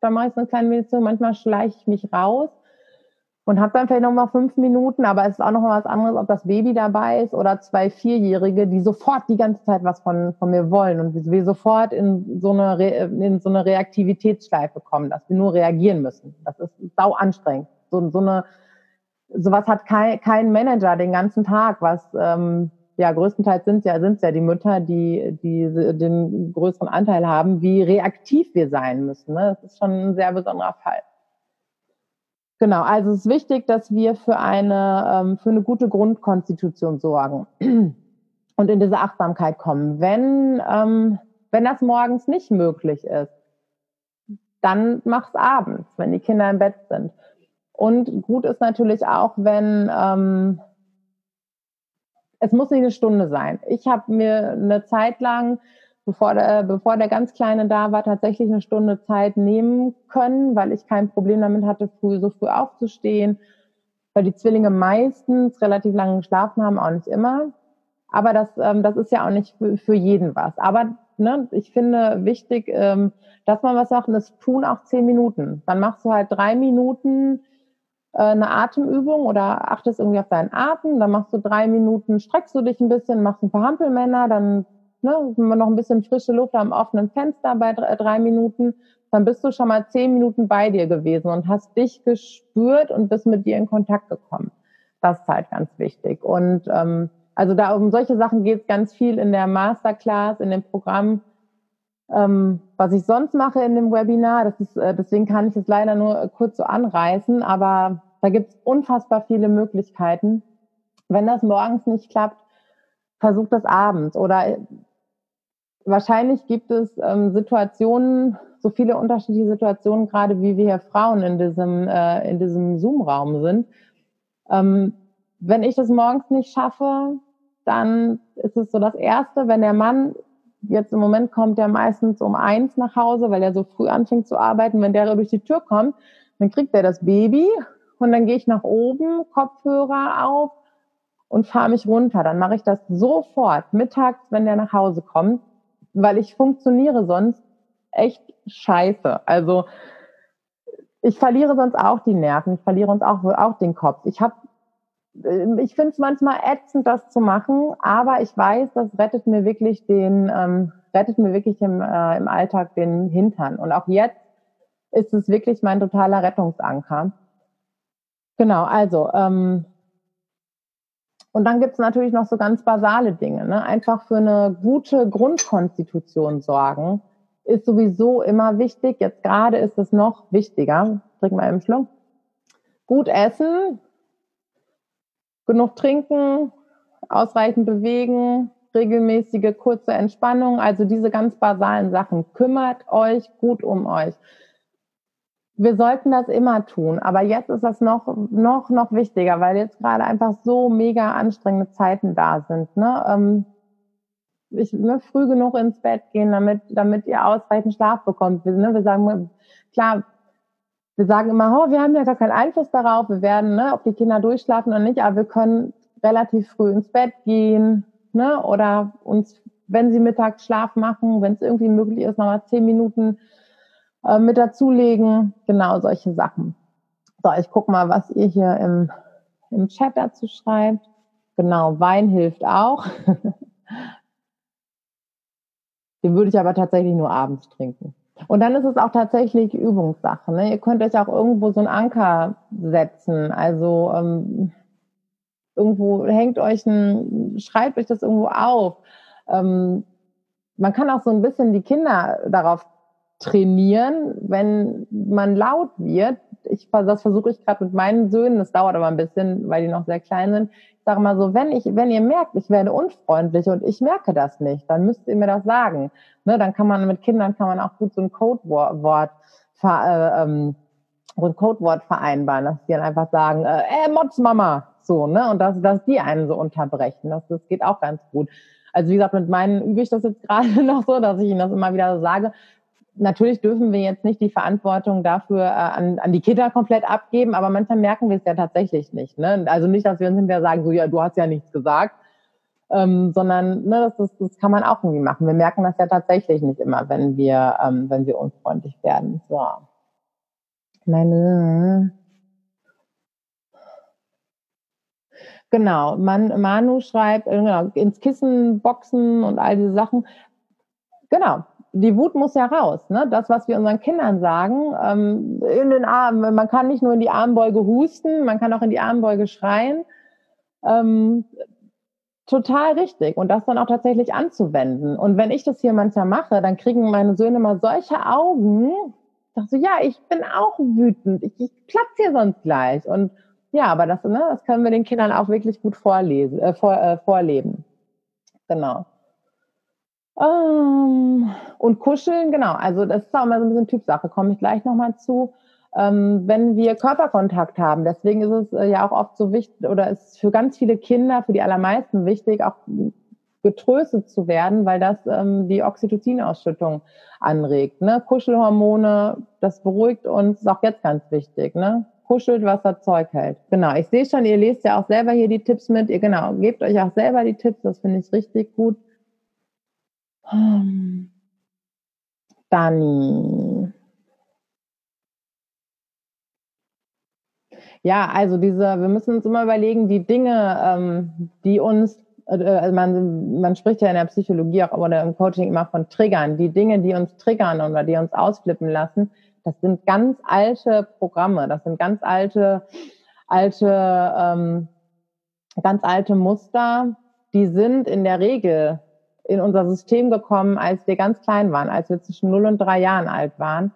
Da mache ich so eine kleine Meditation. Manchmal schleiche ich mich raus und habe dann vielleicht noch mal fünf Minuten. Aber es ist auch noch mal was anderes, ob das Baby dabei ist oder zwei Vierjährige, die sofort die ganze Zeit was von, von mir wollen und wir sofort in so eine Re in so eine Reaktivitätsschleife kommen, dass wir nur reagieren müssen. Das ist sau anstrengend. So, so eine sowas hat kein, kein Manager den ganzen Tag, was ähm, ja größtenteils sind ja sind ja die Mütter, die die den größeren Anteil haben, wie reaktiv wir sein müssen. Ne? Das ist schon ein sehr besonderer Fall. Genau, also es ist wichtig, dass wir für eine ähm, für eine gute Grundkonstitution sorgen [clears throat] und in diese Achtsamkeit kommen. Wenn ähm, wenn das morgens nicht möglich ist, dann mach's abends, wenn die Kinder im Bett sind. Und gut ist natürlich auch, wenn ähm, es muss nicht eine Stunde sein. Ich habe mir eine Zeit lang, bevor der, bevor der ganz Kleine da war, tatsächlich eine Stunde Zeit nehmen können, weil ich kein Problem damit hatte, früh so früh aufzustehen, weil die Zwillinge meistens relativ lange geschlafen haben, auch nicht immer. Aber das, ähm, das ist ja auch nicht für, für jeden was. Aber ne, ich finde wichtig, ähm, dass man was und das tun auch zehn Minuten. Dann machst du halt drei Minuten äh, eine Atemübung oder achtest irgendwie auf deinen Atem, dann machst du drei Minuten, streckst du dich ein bisschen, machst ein paar Hampelmänner, dann ne, noch ein bisschen frische Luft am offenen Fenster bei drei, drei Minuten, dann bist du schon mal zehn Minuten bei dir gewesen und hast dich gespürt und bist mit dir in Kontakt gekommen. Das ist halt ganz wichtig. Und ähm, also da um solche Sachen geht es ganz viel in der Masterclass, in dem Programm. Ähm, was ich sonst mache in dem Webinar, das ist, äh, deswegen kann ich es leider nur äh, kurz so anreißen, aber da gibt es unfassbar viele Möglichkeiten. Wenn das morgens nicht klappt, versucht das abends. Oder äh, wahrscheinlich gibt es ähm, Situationen, so viele unterschiedliche Situationen, gerade wie wir hier Frauen in diesem, äh, in diesem Zoom-Raum sind. Ähm, wenn ich das morgens nicht schaffe, dann ist es so das Erste, wenn der Mann jetzt im Moment kommt der meistens um eins nach Hause, weil er so früh anfängt zu arbeiten. Wenn der durch die Tür kommt, dann kriegt er das Baby und dann gehe ich nach oben, Kopfhörer auf und fahre mich runter. Dann mache ich das sofort, mittags, wenn der nach Hause kommt, weil ich funktioniere sonst echt scheiße. Also ich verliere sonst auch die Nerven, ich verliere uns auch, auch den Kopf. Ich habe ähm, ich finde es manchmal ätzend, das zu machen, aber ich weiß, das rettet mir wirklich den, ähm, rettet mir wirklich im, äh, im Alltag den Hintern. Und auch jetzt ist es wirklich mein totaler Rettungsanker. Genau, also ähm, und dann gibt es natürlich noch so ganz basale Dinge. Ne? Einfach für eine gute Grundkonstitution sorgen ist sowieso immer wichtig. Jetzt gerade ist es noch wichtiger. Trink mal im Schluck. Gut essen, genug trinken, ausreichend bewegen, regelmäßige kurze Entspannung, also diese ganz basalen Sachen. Kümmert euch gut um euch. Wir sollten das immer tun, aber jetzt ist das noch, noch, noch wichtiger, weil jetzt gerade einfach so mega anstrengende Zeiten da sind. Ne? Ähm, ich, ne, früh genug ins Bett gehen, damit, damit ihr ausreichend Schlaf bekommt. Wir, ne, wir sagen, klar, wir sagen immer, oh, wir haben ja gar keinen Einfluss darauf, wir werden, ne, ob die Kinder durchschlafen oder nicht, aber wir können relativ früh ins Bett gehen, ne, oder uns, wenn sie mittags Schlaf machen, wenn es irgendwie möglich ist, nochmal zehn Minuten äh, mit dazulegen, genau solche Sachen. So, ich guck mal, was ihr hier im, im Chat dazu schreibt. Genau, Wein hilft auch. [laughs] Den würde ich aber tatsächlich nur abends trinken. Und dann ist es auch tatsächlich Übungssache. Ne? Ihr könnt euch auch irgendwo so einen Anker setzen. Also ähm, irgendwo hängt euch ein, schreibt euch das irgendwo auf. Ähm, man kann auch so ein bisschen die Kinder darauf trainieren, wenn man laut wird. Ich, das versuche ich gerade mit meinen Söhnen. Das dauert aber ein bisschen, weil die noch sehr klein sind. Ich sage mal so, wenn ich, wenn ihr merkt, ich werde unfreundlich und ich merke das nicht, dann müsst ihr mir das sagen. Ne, dann kann man mit Kindern kann man auch gut so ein Codewort äh, ähm, so ein Codewort vereinbaren, dass die dann einfach sagen, äh, äh Mods Mama, so, ne? Und dass, dass die einen so unterbrechen. Das, das geht auch ganz gut. Also wie gesagt, mit meinen übe ich das jetzt [laughs] gerade noch so, dass ich ihnen das immer wieder so sage natürlich dürfen wir jetzt nicht die Verantwortung dafür äh, an, an die Kinder komplett abgeben, aber manchmal merken wir es ja tatsächlich nicht. Ne? Also nicht, dass wir uns hinterher sagen, so ja, du hast ja nichts gesagt, ähm, sondern ne, das, ist, das kann man auch irgendwie machen. Wir merken das ja tatsächlich nicht immer, wenn wir, ähm, wenn wir unfreundlich werden. So. Meine Genau, man, Manu schreibt, äh, genau, ins Kissen boxen und all diese Sachen. Genau, die Wut muss ja raus. Ne? Das, was wir unseren Kindern sagen, ähm, in den Armen, man kann nicht nur in die Armbeuge husten, man kann auch in die Armbeuge schreien. Ähm, total richtig. Und das dann auch tatsächlich anzuwenden. Und wenn ich das hier manchmal mache, dann kriegen meine Söhne mal solche Augen. Ich dachte so, ja, ich bin auch wütend. Ich, ich platze hier sonst gleich. Und ja, aber das, ne, das können wir den Kindern auch wirklich gut vorlesen, äh, vor, äh, vorleben. Genau. Ähm, und kuscheln, genau. Also das ist auch immer so ein bisschen Typsache, komme ich gleich nochmal zu. Ähm, wenn wir Körperkontakt haben, deswegen ist es äh, ja auch oft so wichtig oder ist für ganz viele Kinder, für die allermeisten wichtig, auch getröstet zu werden, weil das ähm, die Oxytocin-Ausschüttung anregt. Ne? Kuschelhormone, das beruhigt uns, ist auch jetzt ganz wichtig. Ne? Kuschelt, was das Zeug hält. Genau, ich sehe schon, ihr lest ja auch selber hier die Tipps mit. Ihr genau, gebt euch auch selber die Tipps, das finde ich richtig gut. Um, Dani. Ja, also diese, wir müssen uns immer überlegen, die Dinge, ähm, die uns, äh, also man, man spricht ja in der Psychologie auch oder im Coaching immer von Triggern, die Dinge, die uns triggern oder die uns ausflippen lassen, das sind ganz alte Programme, das sind ganz alte, alte, ähm, ganz alte Muster, die sind in der Regel in unser System gekommen, als wir ganz klein waren, als wir zwischen 0 und 3 Jahren alt waren.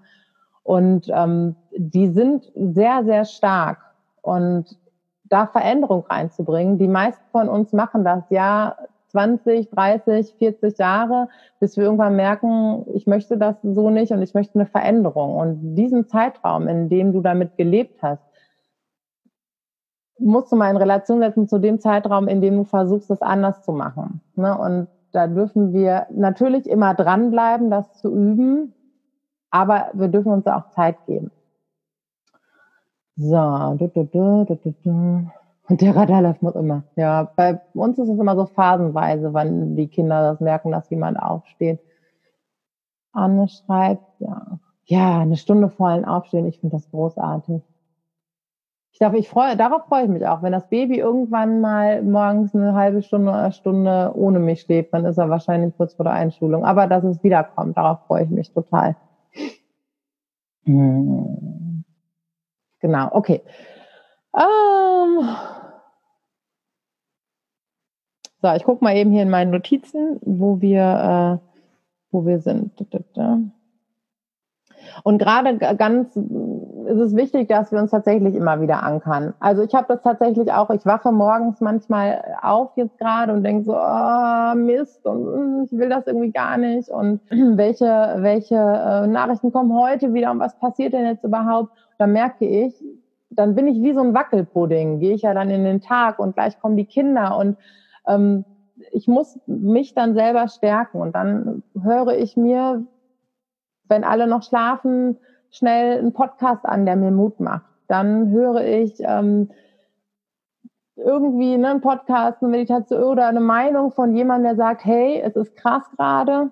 Und ähm, die sind sehr, sehr stark. Und da Veränderung reinzubringen, die meisten von uns machen das ja 20, 30, 40 Jahre, bis wir irgendwann merken, ich möchte das so nicht und ich möchte eine Veränderung. Und diesen Zeitraum, in dem du damit gelebt hast, musst du mal in Relation setzen zu dem Zeitraum, in dem du versuchst, es anders zu machen. Ne? Und da dürfen wir natürlich immer dranbleiben, das zu üben, aber wir dürfen uns auch Zeit geben. So. Und der Radarlauf muss immer. Ja, bei uns ist es immer so phasenweise, wann die Kinder das merken, dass jemand aufsteht. Anne schreibt, ja, ja, eine Stunde vor allen Aufstehen. Ich finde das großartig. Ich glaube, ich freue, darauf freue ich mich auch. Wenn das Baby irgendwann mal morgens eine halbe Stunde oder Stunde ohne mich schläft, dann ist er wahrscheinlich kurz vor der Einschulung. Aber dass es wiederkommt, darauf freue ich mich total. Hm. Genau, okay. Ähm so, ich gucke mal eben hier in meinen Notizen, wo wir, äh, wo wir sind. Und gerade ganz ist es wichtig, dass wir uns tatsächlich immer wieder ankern. Also ich habe das tatsächlich auch, ich wache morgens manchmal auf jetzt gerade und denke so, oh, Mist und hm, ich will das irgendwie gar nicht und [clears throat] welche, welche äh, Nachrichten kommen heute wieder und was passiert denn jetzt überhaupt? Da merke ich, dann bin ich wie so ein Wackelpudding, gehe ich ja dann in den Tag und gleich kommen die Kinder und ähm, ich muss mich dann selber stärken und dann höre ich mir, wenn alle noch schlafen, schnell einen Podcast an, der mir Mut macht. Dann höre ich ähm, irgendwie ne, einen Podcast, eine Meditation oder eine Meinung von jemandem, der sagt, hey, es ist krass gerade,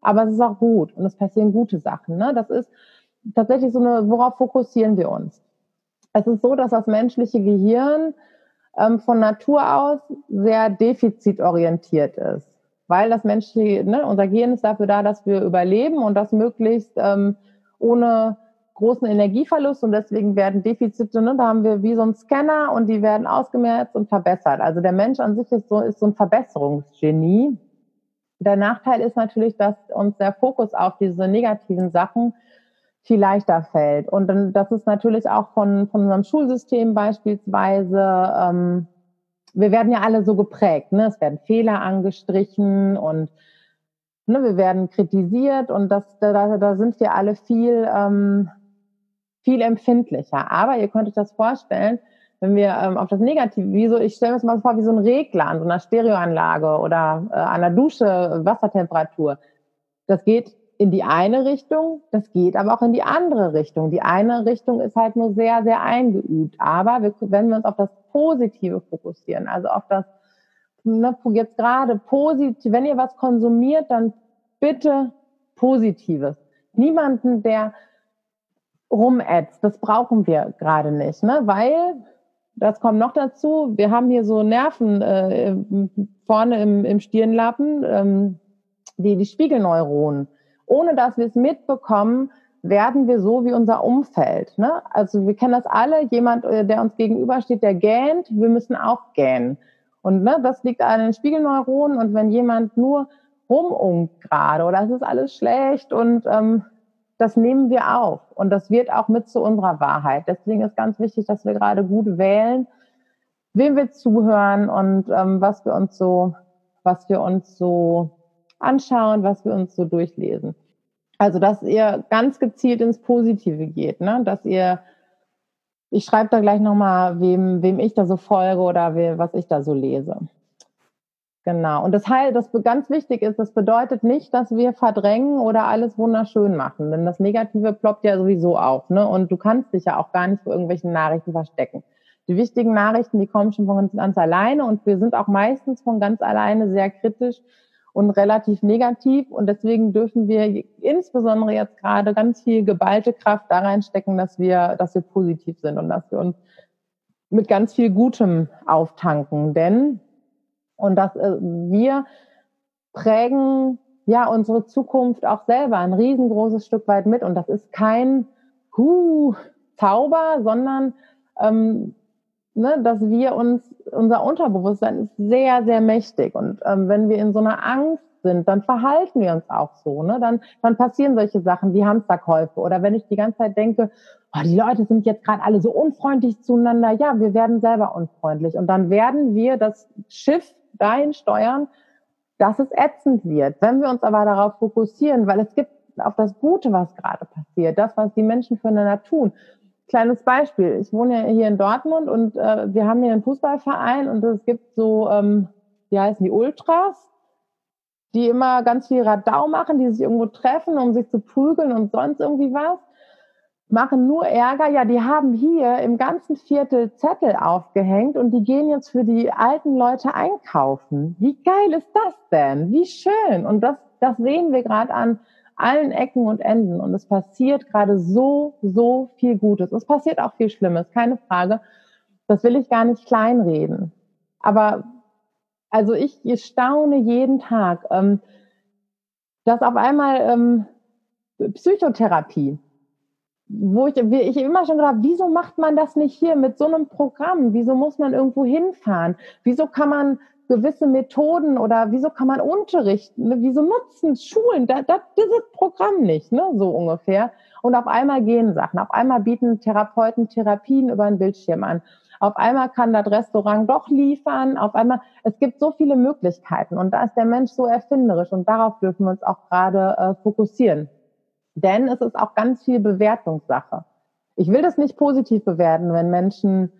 aber es ist auch gut und es passieren gute Sachen. Ne? Das ist tatsächlich so eine, worauf fokussieren wir uns? Es ist so, dass das menschliche Gehirn ähm, von Natur aus sehr defizitorientiert ist weil das menschliche, ne, unser Gehirn ist dafür da, dass wir überleben und das möglichst ähm, ohne großen Energieverlust und deswegen werden Defizite, ne, da haben wir wie so ein Scanner und die werden ausgemerzt und verbessert. Also der Mensch an sich ist so, ist so ein Verbesserungsgenie. Der Nachteil ist natürlich, dass uns der Fokus auf diese negativen Sachen viel leichter fällt. Und das ist natürlich auch von, von unserem Schulsystem beispielsweise, ähm, wir werden ja alle so geprägt, ne? es werden Fehler angestrichen und ne, wir werden kritisiert und das, da, da sind wir alle viel, ähm, viel empfindlicher. Aber ihr könnt euch das vorstellen, wenn wir ähm, auf das Negative, wie so, ich stelle mir das mal vor, wie so ein Regler an so einer Stereoanlage oder äh, an der Dusche, Wassertemperatur. Das geht in die eine Richtung, das geht aber auch in die andere Richtung. Die eine Richtung ist halt nur sehr, sehr eingeübt. Aber wir, wenn wir uns auf das Positive fokussieren, also auf das, ne, jetzt gerade positiv, wenn ihr was konsumiert, dann bitte Positives. Niemanden, der rumätzt, das brauchen wir gerade nicht, ne? weil das kommt noch dazu, wir haben hier so Nerven äh, vorne im, im Stirnlappen, ähm, die, die Spiegelneuronen ohne dass wir es mitbekommen, werden wir so wie unser Umfeld. Ne? Also wir kennen das alle, jemand, äh, der uns gegenübersteht, der gähnt, wir müssen auch gähnen. Und ne, das liegt an den Spiegelneuronen und wenn jemand nur rumunkt gerade oder es ist alles schlecht und ähm, das nehmen wir auf und das wird auch mit zu unserer Wahrheit. Deswegen ist ganz wichtig, dass wir gerade gut wählen, wem wir zuhören und ähm, was wir uns so, was wir uns so anschauen, was wir uns so durchlesen. Also, dass ihr ganz gezielt ins Positive geht, ne? dass ihr, ich schreibe da gleich nochmal, wem, wem ich da so folge oder we, was ich da so lese. Genau. Und das heißt, das ganz wichtig ist, das bedeutet nicht, dass wir verdrängen oder alles wunderschön machen, denn das Negative ploppt ja sowieso auf, ne? Und du kannst dich ja auch gar nicht vor irgendwelchen Nachrichten verstecken. Die wichtigen Nachrichten, die kommen schon von ganz alleine und wir sind auch meistens von ganz alleine sehr kritisch und relativ negativ. Und deswegen dürfen wir insbesondere jetzt gerade ganz viel geballte Kraft da reinstecken, dass wir, dass wir positiv sind und dass wir uns mit ganz viel Gutem auftanken. Denn, und dass äh, wir prägen ja unsere Zukunft auch selber ein riesengroßes Stück weit mit. Und das ist kein Huh, Zauber, sondern ähm, ne, dass wir uns, unser Unterbewusstsein ist sehr, sehr mächtig. Und ähm, wenn wir in so einer Angst sind, dann verhalten wir uns auch so. Ne? Dann, dann passieren solche Sachen wie Hamsterkäufe. Oder wenn ich die ganze Zeit denke, oh, die Leute sind jetzt gerade alle so unfreundlich zueinander, ja, wir werden selber unfreundlich. Und dann werden wir das Schiff dahin steuern, dass es ätzend wird. Wenn wir uns aber darauf fokussieren, weil es gibt auf das Gute, was gerade passiert, das, was die Menschen füreinander tun, Kleines Beispiel. Ich wohne ja hier in Dortmund und äh, wir haben hier einen Fußballverein und es gibt so, ähm, wie heißen die, Ultras. die immer ganz viel Radau machen, die sich irgendwo treffen, um sich zu prügeln und sonst irgendwie was, machen nur Ärger. Ja, die haben hier im ganzen Viertel Zettel aufgehängt und die gehen jetzt für die alten Leute einkaufen. Wie geil ist das denn? Wie schön. Und das, das sehen wir gerade an allen Ecken und Enden. Und es passiert gerade so, so viel Gutes. Es passiert auch viel Schlimmes, keine Frage. Das will ich gar nicht kleinreden. Aber also ich, ich staune jeden Tag, ähm, dass auf einmal ähm, Psychotherapie, wo ich, ich immer schon gedacht, wieso macht man das nicht hier mit so einem Programm? Wieso muss man irgendwo hinfahren? Wieso kann man gewisse Methoden oder wieso kann man unterrichten? Wieso nutzen Schulen da, da, dieses Programm nicht, ne? so ungefähr? Und auf einmal gehen Sachen. Auf einmal bieten Therapeuten Therapien über einen Bildschirm an. Auf einmal kann das Restaurant doch liefern. Auf einmal, es gibt so viele Möglichkeiten und da ist der Mensch so erfinderisch und darauf dürfen wir uns auch gerade äh, fokussieren. Denn es ist auch ganz viel Bewertungssache. Ich will das nicht positiv bewerten, wenn Menschen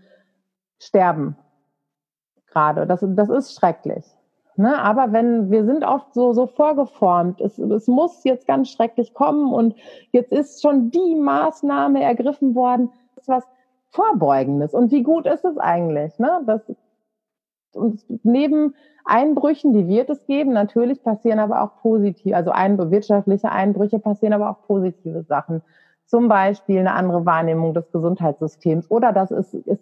sterben. Gerade. Das, das ist schrecklich. Ne? Aber wenn wir sind oft so, so vorgeformt, es, es muss jetzt ganz schrecklich kommen und jetzt ist schon die Maßnahme ergriffen worden, das ist was Vorbeugendes. Und wie gut ist es eigentlich? Ne? Das, und neben Einbrüchen, die wird es geben, natürlich passieren aber auch positive, also ein, wirtschaftliche Einbrüche passieren aber auch positive Sachen. Zum Beispiel eine andere Wahrnehmung des Gesundheitssystems oder dass es, es,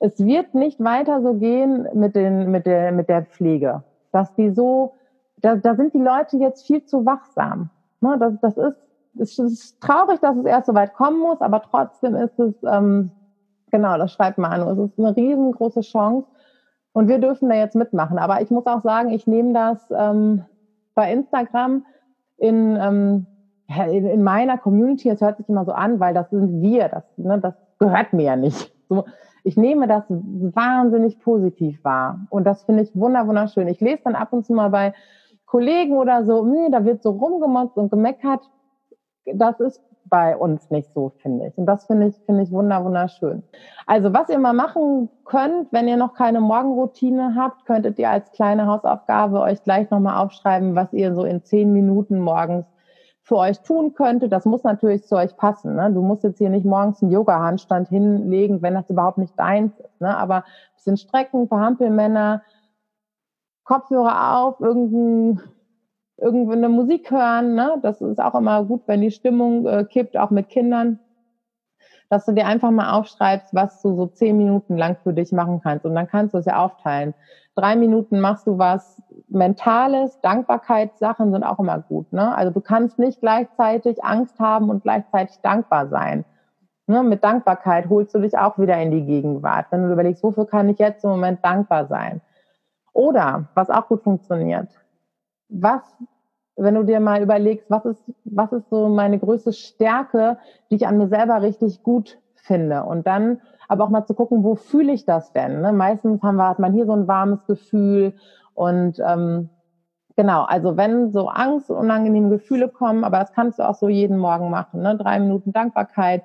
es wird nicht weiter so gehen mit, den, mit, der, mit der Pflege. Dass die so, da, da sind die Leute jetzt viel zu wachsam. Ne, das, das ist, es ist traurig, dass es erst so weit kommen muss, aber trotzdem ist es, ähm, genau, das schreibt Manu, es ist eine riesengroße Chance und wir dürfen da jetzt mitmachen. Aber ich muss auch sagen, ich nehme das ähm, bei Instagram in, ähm, in, in meiner Community, es hört sich immer so an, weil das sind wir, das, ne, das gehört mir ja nicht. So, ich nehme das wahnsinnig positiv wahr. Und das finde ich wunderschön. Ich lese dann ab und zu mal bei Kollegen oder so, nee, da wird so rumgemotzt und gemeckert. Das ist bei uns nicht so, finde ich. Und das finde ich, finde ich wunderschön. Also was ihr mal machen könnt, wenn ihr noch keine Morgenroutine habt, könntet ihr als kleine Hausaufgabe euch gleich nochmal aufschreiben, was ihr so in zehn Minuten morgens für euch tun könnte. Das muss natürlich zu euch passen. Ne? Du musst jetzt hier nicht morgens einen Yoga-Handstand hinlegen, wenn das überhaupt nicht deins ist. Ne? Aber ein bisschen Strecken, Verhampelmänner, Kopfhörer auf, irgendein, irgendeine Musik hören. Ne? Das ist auch immer gut, wenn die Stimmung äh, kippt, auch mit Kindern. Dass du dir einfach mal aufschreibst, was du so zehn Minuten lang für dich machen kannst. Und dann kannst du es ja aufteilen. Drei Minuten machst du was Mentales, Dankbarkeitssachen sind auch immer gut. Ne? Also du kannst nicht gleichzeitig Angst haben und gleichzeitig dankbar sein. Ne? Mit Dankbarkeit holst du dich auch wieder in die Gegenwart. Wenn du überlegst, wofür kann ich jetzt im Moment dankbar sein? Oder, was auch gut funktioniert, was, wenn du dir mal überlegst, was ist, was ist so meine größte Stärke, die ich an mir selber richtig gut finde? Und dann aber auch mal zu gucken, wo fühle ich das denn? Ne? Meistens haben wir, hat man hier so ein warmes Gefühl und ähm, genau, also wenn so Angst und unangenehme Gefühle kommen, aber das kannst du auch so jeden Morgen machen. Ne? Drei Minuten Dankbarkeit,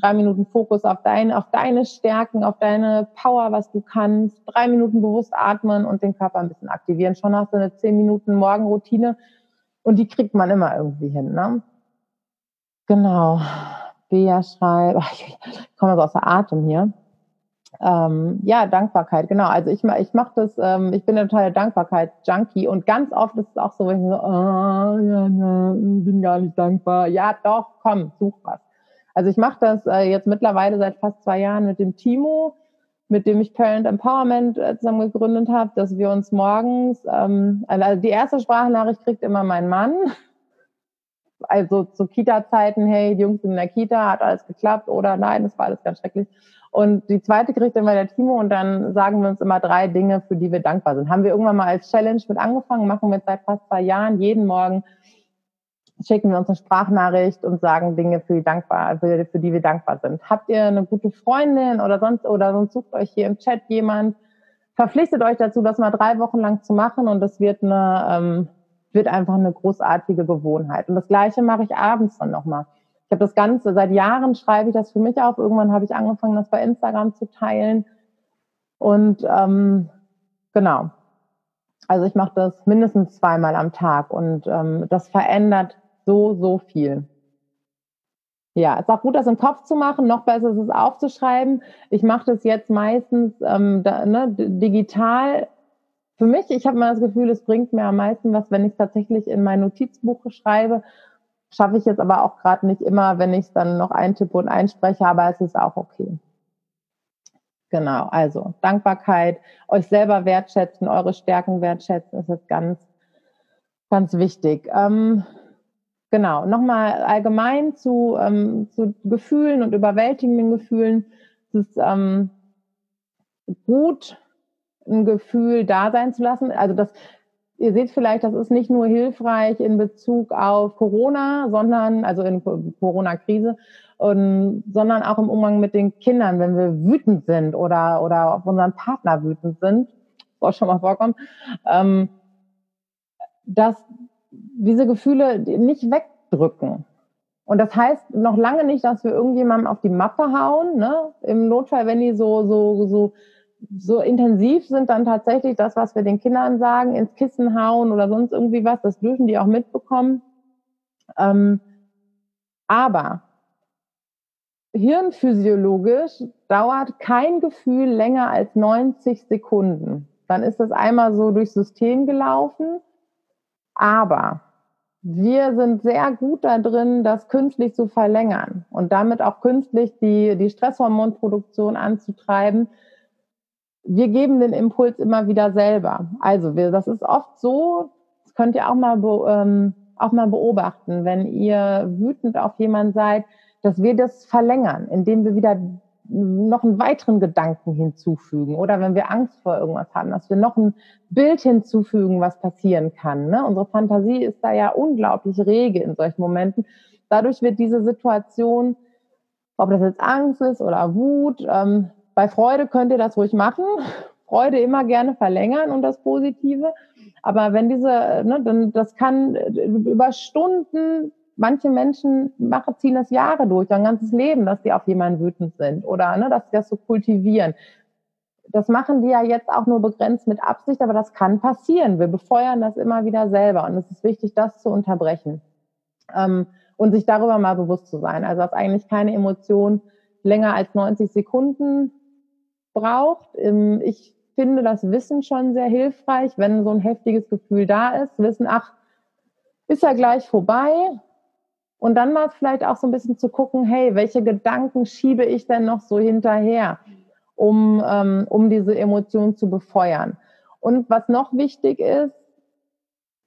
drei Minuten Fokus auf, dein, auf deine Stärken, auf deine Power, was du kannst, drei Minuten bewusst atmen und den Körper ein bisschen aktivieren. Schon hast du eine zehn Minuten Morgenroutine und die kriegt man immer irgendwie hin. Ne? Genau. Bea schreibt, ich komme aus der Atem hier. Ähm, ja, Dankbarkeit, genau. Also ich, ich mache das, ähm, ich bin ein totaler Dankbarkeit-Junkie und ganz oft ist es auch so, wenn ich so, oh, ja, ja, bin gar nicht dankbar. Ja, doch, komm, such was. Also ich mache das äh, jetzt mittlerweile seit fast zwei Jahren mit dem Timo, mit dem ich Parent Empowerment äh, zusammen gegründet habe, dass wir uns morgens, ähm, also die erste Sprachnachricht kriegt immer mein Mann. [laughs] Also zu Kita-Zeiten, hey, die Jungs sind in der Kita, hat alles geklappt oder nein, das war alles ganz schrecklich. Und die zweite kriegt immer der Timo und dann sagen wir uns immer drei Dinge, für die wir dankbar sind. Haben wir irgendwann mal als Challenge mit angefangen, machen wir seit fast zwei Jahren. Jeden Morgen schicken wir uns eine Sprachnachricht und sagen Dinge, für die, dankbar, für, für die wir dankbar sind. Habt ihr eine gute Freundin oder sonst, oder sonst sucht euch hier im Chat jemand, verpflichtet euch dazu, das mal drei Wochen lang zu machen und das wird eine, ähm, wird einfach eine großartige Gewohnheit. Und das Gleiche mache ich abends dann nochmal. Ich habe das Ganze, seit Jahren schreibe ich das für mich auf. Irgendwann habe ich angefangen, das bei Instagram zu teilen. Und ähm, genau. Also ich mache das mindestens zweimal am Tag und ähm, das verändert so, so viel. Ja, ist auch gut, das im Kopf zu machen. Noch besser ist es aufzuschreiben. Ich mache das jetzt meistens ähm, da, ne, digital. Für mich, ich habe mal das Gefühl, es bringt mir am meisten was, wenn ich es tatsächlich in mein Notizbuch schreibe. Schaffe ich jetzt aber auch gerade nicht immer, wenn ich es dann noch eintippe und einspreche, aber es ist auch okay. Genau, also Dankbarkeit, euch selber wertschätzen, eure Stärken wertschätzen, ist jetzt ganz, ganz wichtig. Ähm, Genau, nochmal allgemein zu, ähm, zu Gefühlen und überwältigenden Gefühlen. Es ist ähm, gut, ein Gefühl da sein zu lassen. Also das, ihr seht vielleicht, das ist nicht nur hilfreich in Bezug auf Corona, sondern, also in Corona-Krise, sondern auch im Umgang mit den Kindern, wenn wir wütend sind oder, oder auf unseren Partner wütend sind, was schon mal vorkommt, ähm, dass diese Gefühle nicht wegdrücken. Und das heißt noch lange nicht, dass wir irgendjemandem auf die Mappe hauen. Ne? Im Notfall, wenn die so, so, so, so intensiv sind, dann tatsächlich das, was wir den Kindern sagen, ins Kissen hauen oder sonst irgendwie was, das dürfen die auch mitbekommen. Ähm, aber hirnphysiologisch dauert kein Gefühl länger als 90 Sekunden. Dann ist das einmal so durchs System gelaufen aber wir sind sehr gut da drin, das künstlich zu verlängern und damit auch künstlich die, die Stresshormonproduktion anzutreiben. Wir geben den Impuls immer wieder selber. Also wir, das ist oft so, das könnt ihr auch mal, ähm, auch mal beobachten, wenn ihr wütend auf jemanden seid, dass wir das verlängern, indem wir wieder noch einen weiteren Gedanken hinzufügen oder wenn wir Angst vor irgendwas haben, dass wir noch ein Bild hinzufügen, was passieren kann. Ne? Unsere Fantasie ist da ja unglaublich rege in solchen Momenten. Dadurch wird diese Situation, ob das jetzt Angst ist oder Wut, ähm, bei Freude könnt ihr das ruhig machen. Freude immer gerne verlängern und das Positive. Aber wenn diese, ne, dann das kann über Stunden manche Menschen machen, ziehen das Jahre durch, ein ganzes Leben, dass sie auf jemanden wütend sind oder ne, dass sie das so kultivieren. Das machen die ja jetzt auch nur begrenzt mit Absicht, aber das kann passieren. Wir befeuern das immer wieder selber und es ist wichtig, das zu unterbrechen ähm, und sich darüber mal bewusst zu sein. Also dass eigentlich keine Emotion länger als 90 Sekunden braucht. Ähm, ich finde das Wissen schon sehr hilfreich, wenn so ein heftiges Gefühl da ist. Wissen, ach, ist ja gleich vorbei. Und dann mal vielleicht auch so ein bisschen zu gucken, hey, welche Gedanken schiebe ich denn noch so hinterher, um, ähm, um diese Emotion zu befeuern. Und was noch wichtig ist,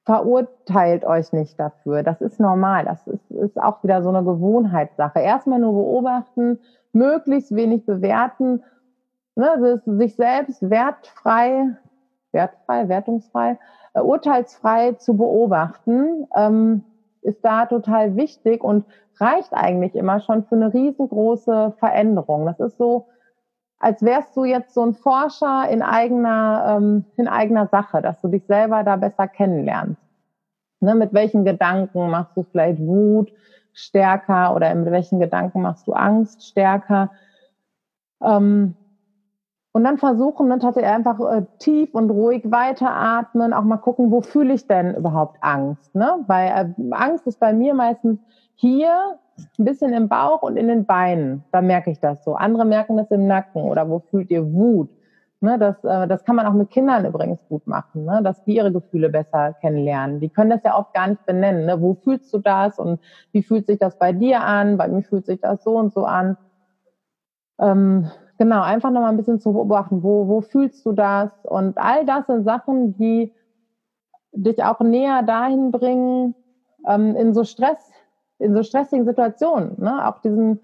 verurteilt euch nicht dafür. Das ist normal. Das ist, ist auch wieder so eine Gewohnheitssache. Erstmal nur beobachten, möglichst wenig bewerten, ne, sich selbst wertfrei, wertfrei, wertungsfrei, äh, urteilsfrei zu beobachten. Ähm, ist da total wichtig und reicht eigentlich immer schon für eine riesengroße Veränderung. Das ist so, als wärst du jetzt so ein Forscher in eigener, ähm, in eigener Sache, dass du dich selber da besser kennenlernst. Ne, mit welchen Gedanken machst du vielleicht Wut stärker oder mit welchen Gedanken machst du Angst stärker? Ähm, und dann versuchen, dann tatsächlich einfach äh, tief und ruhig weiteratmen, auch mal gucken, wo fühle ich denn überhaupt Angst? Ne? Weil äh, Angst ist bei mir meistens hier, ein bisschen im Bauch und in den Beinen. Da merke ich das so. Andere merken das im Nacken oder wo fühlt ihr Wut? Ne, das, äh, das kann man auch mit Kindern übrigens gut machen, ne, dass die ihre Gefühle besser kennenlernen. Die können das ja oft gar nicht benennen. Ne? Wo fühlst du das und wie fühlt sich das bei dir an? Bei mir fühlt sich das so und so an. Ähm, Genau, einfach nochmal ein bisschen zu beobachten, wo, wo fühlst du das? Und all das sind Sachen, die dich auch näher dahin bringen, ähm, in so Stress, in so stressigen Situationen, ne? auch diesen,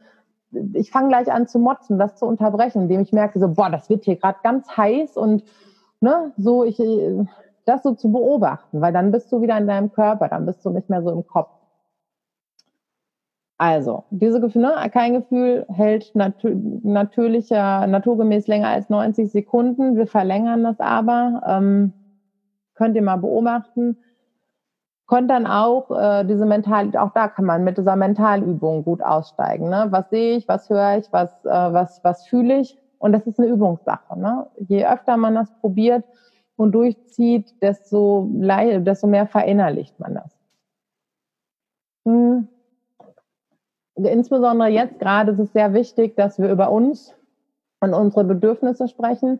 ich fange gleich an zu motzen, das zu unterbrechen, indem ich merke, so, boah, das wird hier gerade ganz heiß und ne, so ich das so zu beobachten, weil dann bist du wieder in deinem Körper, dann bist du nicht mehr so im Kopf. Also, diese Gefühle, ne, kein Gefühl hält natür natürlicher, naturgemäß länger als 90 Sekunden. Wir verlängern das aber. Ähm, könnt ihr mal beobachten. Könnt dann auch äh, diese mental, auch da kann man mit dieser Mentalübung gut aussteigen. Ne? Was sehe ich, was höre ich, was, äh, was, was fühle ich? Und das ist eine Übungssache. Ne? Je öfter man das probiert, und durchzieht, desto, desto mehr verinnerlicht man das. Hm. Insbesondere jetzt gerade ist es sehr wichtig, dass wir über uns und unsere Bedürfnisse sprechen.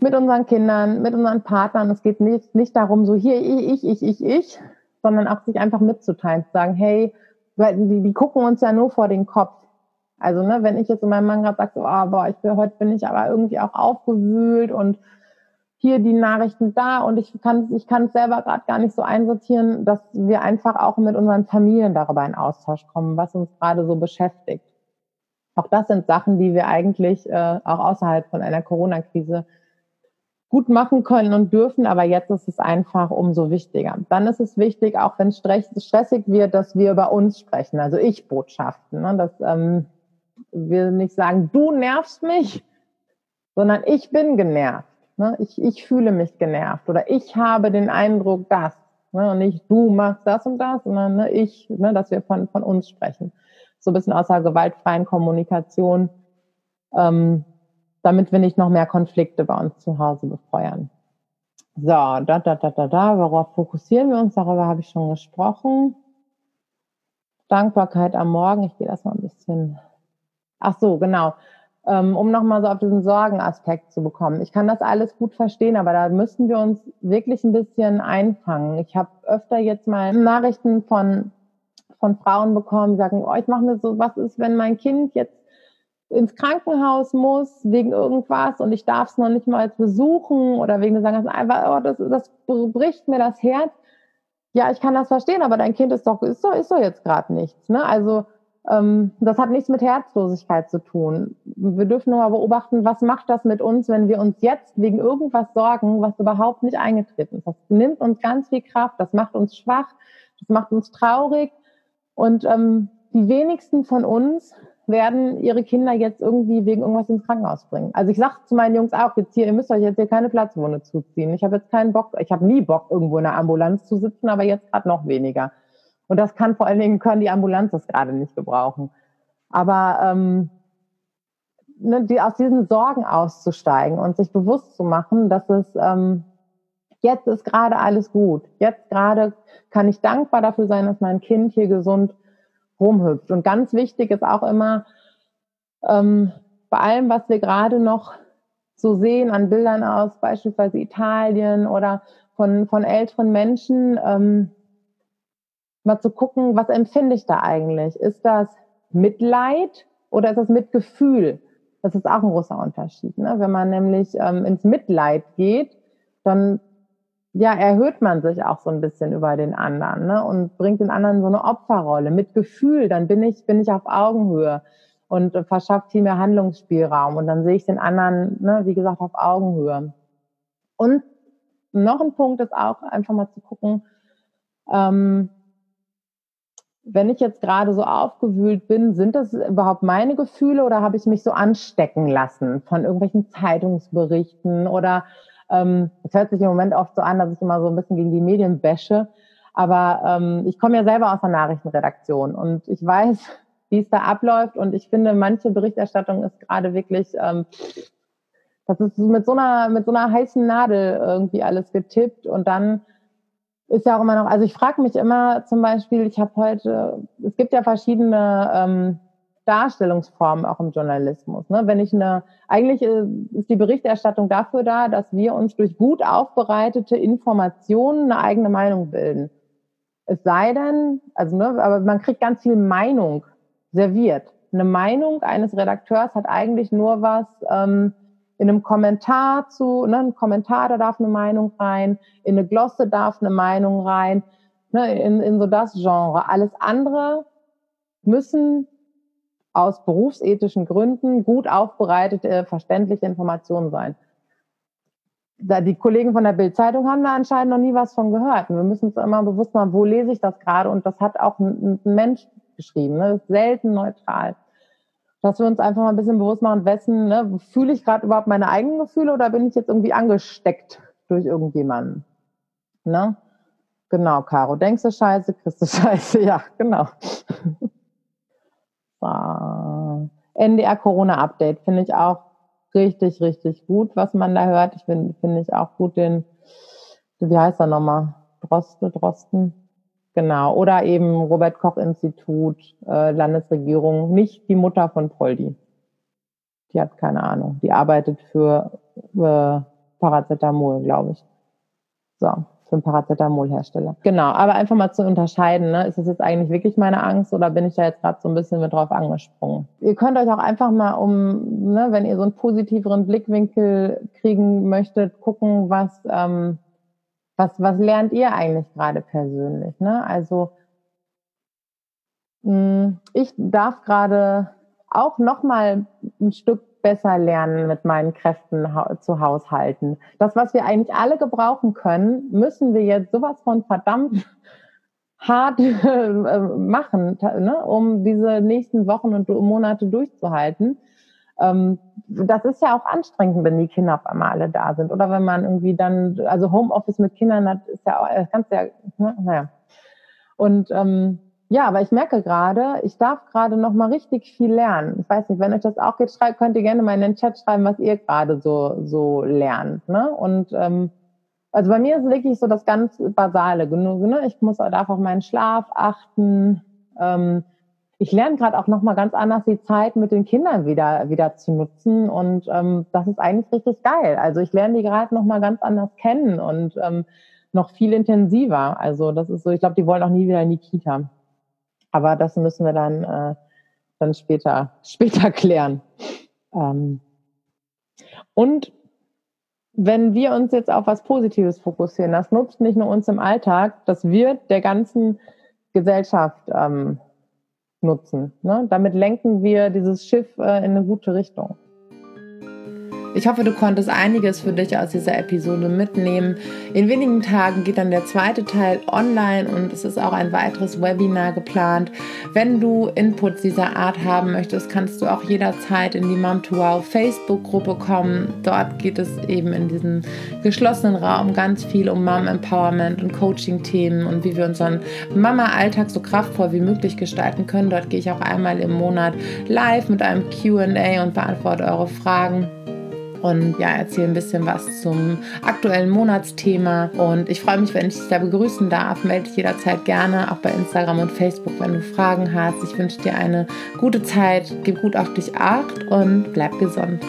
Mit unseren Kindern, mit unseren Partnern. Es geht nicht, nicht darum, so hier ich, ich, ich, ich, sondern auch sich einfach mitzuteilen, zu sagen, hey, weil die, die gucken uns ja nur vor den Kopf. Also, ne, wenn ich jetzt in meinem Mann gerade sage, so, oh, boah, ich bin, heute bin ich aber irgendwie auch aufgewühlt und hier die Nachrichten da und ich kann ich kann es selber gerade gar nicht so einsortieren, dass wir einfach auch mit unseren Familien darüber in Austausch kommen, was uns gerade so beschäftigt. Auch das sind Sachen, die wir eigentlich äh, auch außerhalb von einer Corona-Krise gut machen können und dürfen, aber jetzt ist es einfach umso wichtiger. Dann ist es wichtig, auch wenn es stressig wird, dass wir über uns sprechen, also Ich-Botschaften, ne? dass ähm, wir nicht sagen, du nervst mich, sondern ich bin genervt. Ne? Ich, ich fühle mich genervt oder ich habe den Eindruck, dass. Ne? Und nicht du machst das und das, sondern ne, ich, ne, dass wir von, von uns sprechen. So ein bisschen außer gewaltfreien Kommunikation, ähm, damit wir nicht noch mehr Konflikte bei uns zu Hause befeuern. So, da, da, da, da, da, worauf fokussieren wir uns? Darüber habe ich schon gesprochen. Dankbarkeit am Morgen. Ich gehe das mal ein bisschen. Ach so, genau ähm, um nochmal so auf diesen Sorgenaspekt zu bekommen. Ich kann das alles gut verstehen, aber da müssen wir uns wirklich ein bisschen einfangen. Ich habe öfter jetzt mal Nachrichten von, von Frauen bekommen, die sagen, oh, ich mache mir so, was ist, wenn mein Kind jetzt ins Krankenhaus muss wegen irgendwas und ich darf es noch nicht mal besuchen oder wegen sagen einfach, oh, das, das bricht mir das Herz. Ja, ich kann das verstehen, aber dein Kind ist doch, ist doch, ist doch jetzt gerade nichts. Ne? Also das hat nichts mit Herzlosigkeit zu tun. Wir dürfen nur mal beobachten, was macht das mit uns, wenn wir uns jetzt wegen irgendwas sorgen, was überhaupt nicht eingetreten ist. Das nimmt uns ganz viel Kraft, das macht uns schwach, das macht uns traurig. Und ähm, die wenigsten von uns werden ihre Kinder jetzt irgendwie wegen irgendwas ins Krankenhaus bringen. Also ich sage zu meinen Jungs auch jetzt hier, ihr müsst euch jetzt hier keine Platzwunde zuziehen. Ich habe jetzt keinen Bock, ich habe nie Bock, irgendwo in der Ambulanz zu sitzen, aber jetzt gerade noch weniger. Und das kann vor allen Dingen, können die Ambulanzen gerade nicht gebrauchen. Aber ähm, ne, die, aus diesen Sorgen auszusteigen und sich bewusst zu machen, dass es ähm, jetzt ist gerade alles gut. Jetzt gerade kann ich dankbar dafür sein, dass mein Kind hier gesund rumhüpft. Und ganz wichtig ist auch immer, ähm, bei allem, was wir gerade noch so sehen an Bildern aus beispielsweise Italien oder von, von älteren Menschen, ähm, mal zu gucken, was empfinde ich da eigentlich? Ist das Mitleid oder ist das Mitgefühl? Das ist auch ein großer Unterschied. Ne? Wenn man nämlich ähm, ins Mitleid geht, dann ja, erhöht man sich auch so ein bisschen über den anderen ne? und bringt den anderen so eine Opferrolle. Mit Gefühl, dann bin ich, bin ich auf Augenhöhe und äh, verschafft viel mehr Handlungsspielraum. Und dann sehe ich den anderen, ne, wie gesagt, auf Augenhöhe. Und noch ein Punkt ist auch einfach mal zu gucken, ähm, wenn ich jetzt gerade so aufgewühlt bin, sind das überhaupt meine Gefühle oder habe ich mich so anstecken lassen von irgendwelchen Zeitungsberichten? Oder ähm, es hört sich im Moment oft so an, dass ich immer so ein bisschen gegen die Medien bashe, aber ähm, ich komme ja selber aus der Nachrichtenredaktion und ich weiß, [laughs] wie es da abläuft. Und ich finde, manche Berichterstattung ist gerade wirklich, ähm, das ist mit so einer mit so einer heißen Nadel irgendwie alles getippt. Und dann ist ja auch immer noch, also ich frage mich immer zum Beispiel, ich habe heute, es gibt ja verschiedene ähm, Darstellungsformen auch im Journalismus. Ne? Wenn ich eine, eigentlich äh, ist die Berichterstattung dafür da, dass wir uns durch gut aufbereitete Informationen eine eigene Meinung bilden. Es sei denn, also ne, aber man kriegt ganz viel Meinung serviert. Eine Meinung eines Redakteurs hat eigentlich nur was, ähm, in einem Kommentar zu, ne, ein Kommentar, da darf eine Meinung rein, in eine Glosse darf eine Meinung rein, ne, in, in so das Genre. Alles andere müssen aus berufsethischen Gründen gut aufbereitete, verständliche Informationen sein. Da die Kollegen von der Bild-Zeitung haben da anscheinend noch nie was von gehört. Und wir müssen uns immer bewusst machen, wo lese ich das gerade? Und das hat auch ein, ein Mensch geschrieben. Ne? Das ist selten neutral dass wir uns einfach mal ein bisschen bewusst machen, wessen, ne, fühle ich gerade überhaupt meine eigenen Gefühle oder bin ich jetzt irgendwie angesteckt durch irgendjemanden? Ne? Genau, Caro, denkst du Scheiße, kriegst du [laughs] Scheiße, ja, genau. so. NDR Corona Update finde ich auch richtig, richtig gut, was man da hört. Ich finde finde ich auch gut den, wie heißt er nochmal? Droste, Drosten? Genau. Oder eben Robert Koch Institut, äh, Landesregierung, nicht die Mutter von Poldi. Die hat keine Ahnung. Die arbeitet für äh, Paracetamol, glaube ich. So, für einen Paracetamolhersteller. Genau, aber einfach mal zu unterscheiden, ne? ist das jetzt eigentlich wirklich meine Angst oder bin ich da jetzt gerade so ein bisschen mit drauf angesprungen? Ihr könnt euch auch einfach mal um, ne, wenn ihr so einen positiveren Blickwinkel kriegen möchtet, gucken, was, ähm, was, was lernt ihr eigentlich gerade persönlich? Ne? Also mh, hm, ich darf gerade auch noch mal ein Stück besser lernen, mit meinen Kräften zu haushalten. Das, was wir eigentlich alle gebrauchen können, müssen wir jetzt sowas von verdammt [laughs] hart äh, machen, ne, um diese nächsten Wochen und Monate durchzuhalten. Ähm, das ist ja auch anstrengend, wenn die Kinder auf einmal alle da sind. Oder wenn man irgendwie dann, also Homeoffice mit Kindern hat, ist ja auch, das kannst ja, ne, naja. Und ähm, ja, aber ich merke gerade, ich darf gerade noch mal richtig viel lernen. Ich weiß nicht, wenn euch das auch geht, schreibt, könnt ihr gerne mal in den Chat schreiben, was ihr gerade so so lernt. Ne? Und ähm, also bei mir ist wirklich so das ganz Basale genug. Ne? Ich muss darf auf meinen Schlaf achten. Ähm, ich lerne gerade auch noch mal ganz anders die Zeit mit den Kindern wieder wieder zu nutzen und ähm, das ist eigentlich richtig geil. Also ich lerne die gerade noch mal ganz anders kennen und ähm, noch viel intensiver. Also das ist so, ich glaube, die wollen auch nie wieder in die Kita. Aber das müssen wir dann, äh, dann später, [laughs] später klären. Ähm und wenn wir uns jetzt auf was Positives fokussieren, das nutzt nicht nur uns im Alltag, das wird der ganzen Gesellschaft ähm, nutzen. Ne? Damit lenken wir dieses Schiff äh, in eine gute Richtung. Ich hoffe, du konntest einiges für dich aus dieser Episode mitnehmen. In wenigen Tagen geht dann der zweite Teil online und es ist auch ein weiteres Webinar geplant. Wenn du Inputs dieser Art haben möchtest, kannst du auch jederzeit in die Mom to Wow Facebook-Gruppe kommen. Dort geht es eben in diesem geschlossenen Raum ganz viel um Mom Empowerment und Coaching-Themen und wie wir unseren Mama-Alltag so kraftvoll wie möglich gestalten können. Dort gehe ich auch einmal im Monat live mit einem QA und beantworte eure Fragen und ja, erzähle ein bisschen was zum aktuellen Monatsthema. Und ich freue mich, wenn ich dich da begrüßen darf. Melde dich jederzeit gerne, auch bei Instagram und Facebook, wenn du Fragen hast. Ich wünsche dir eine gute Zeit, gib gut auf dich acht und bleib gesund.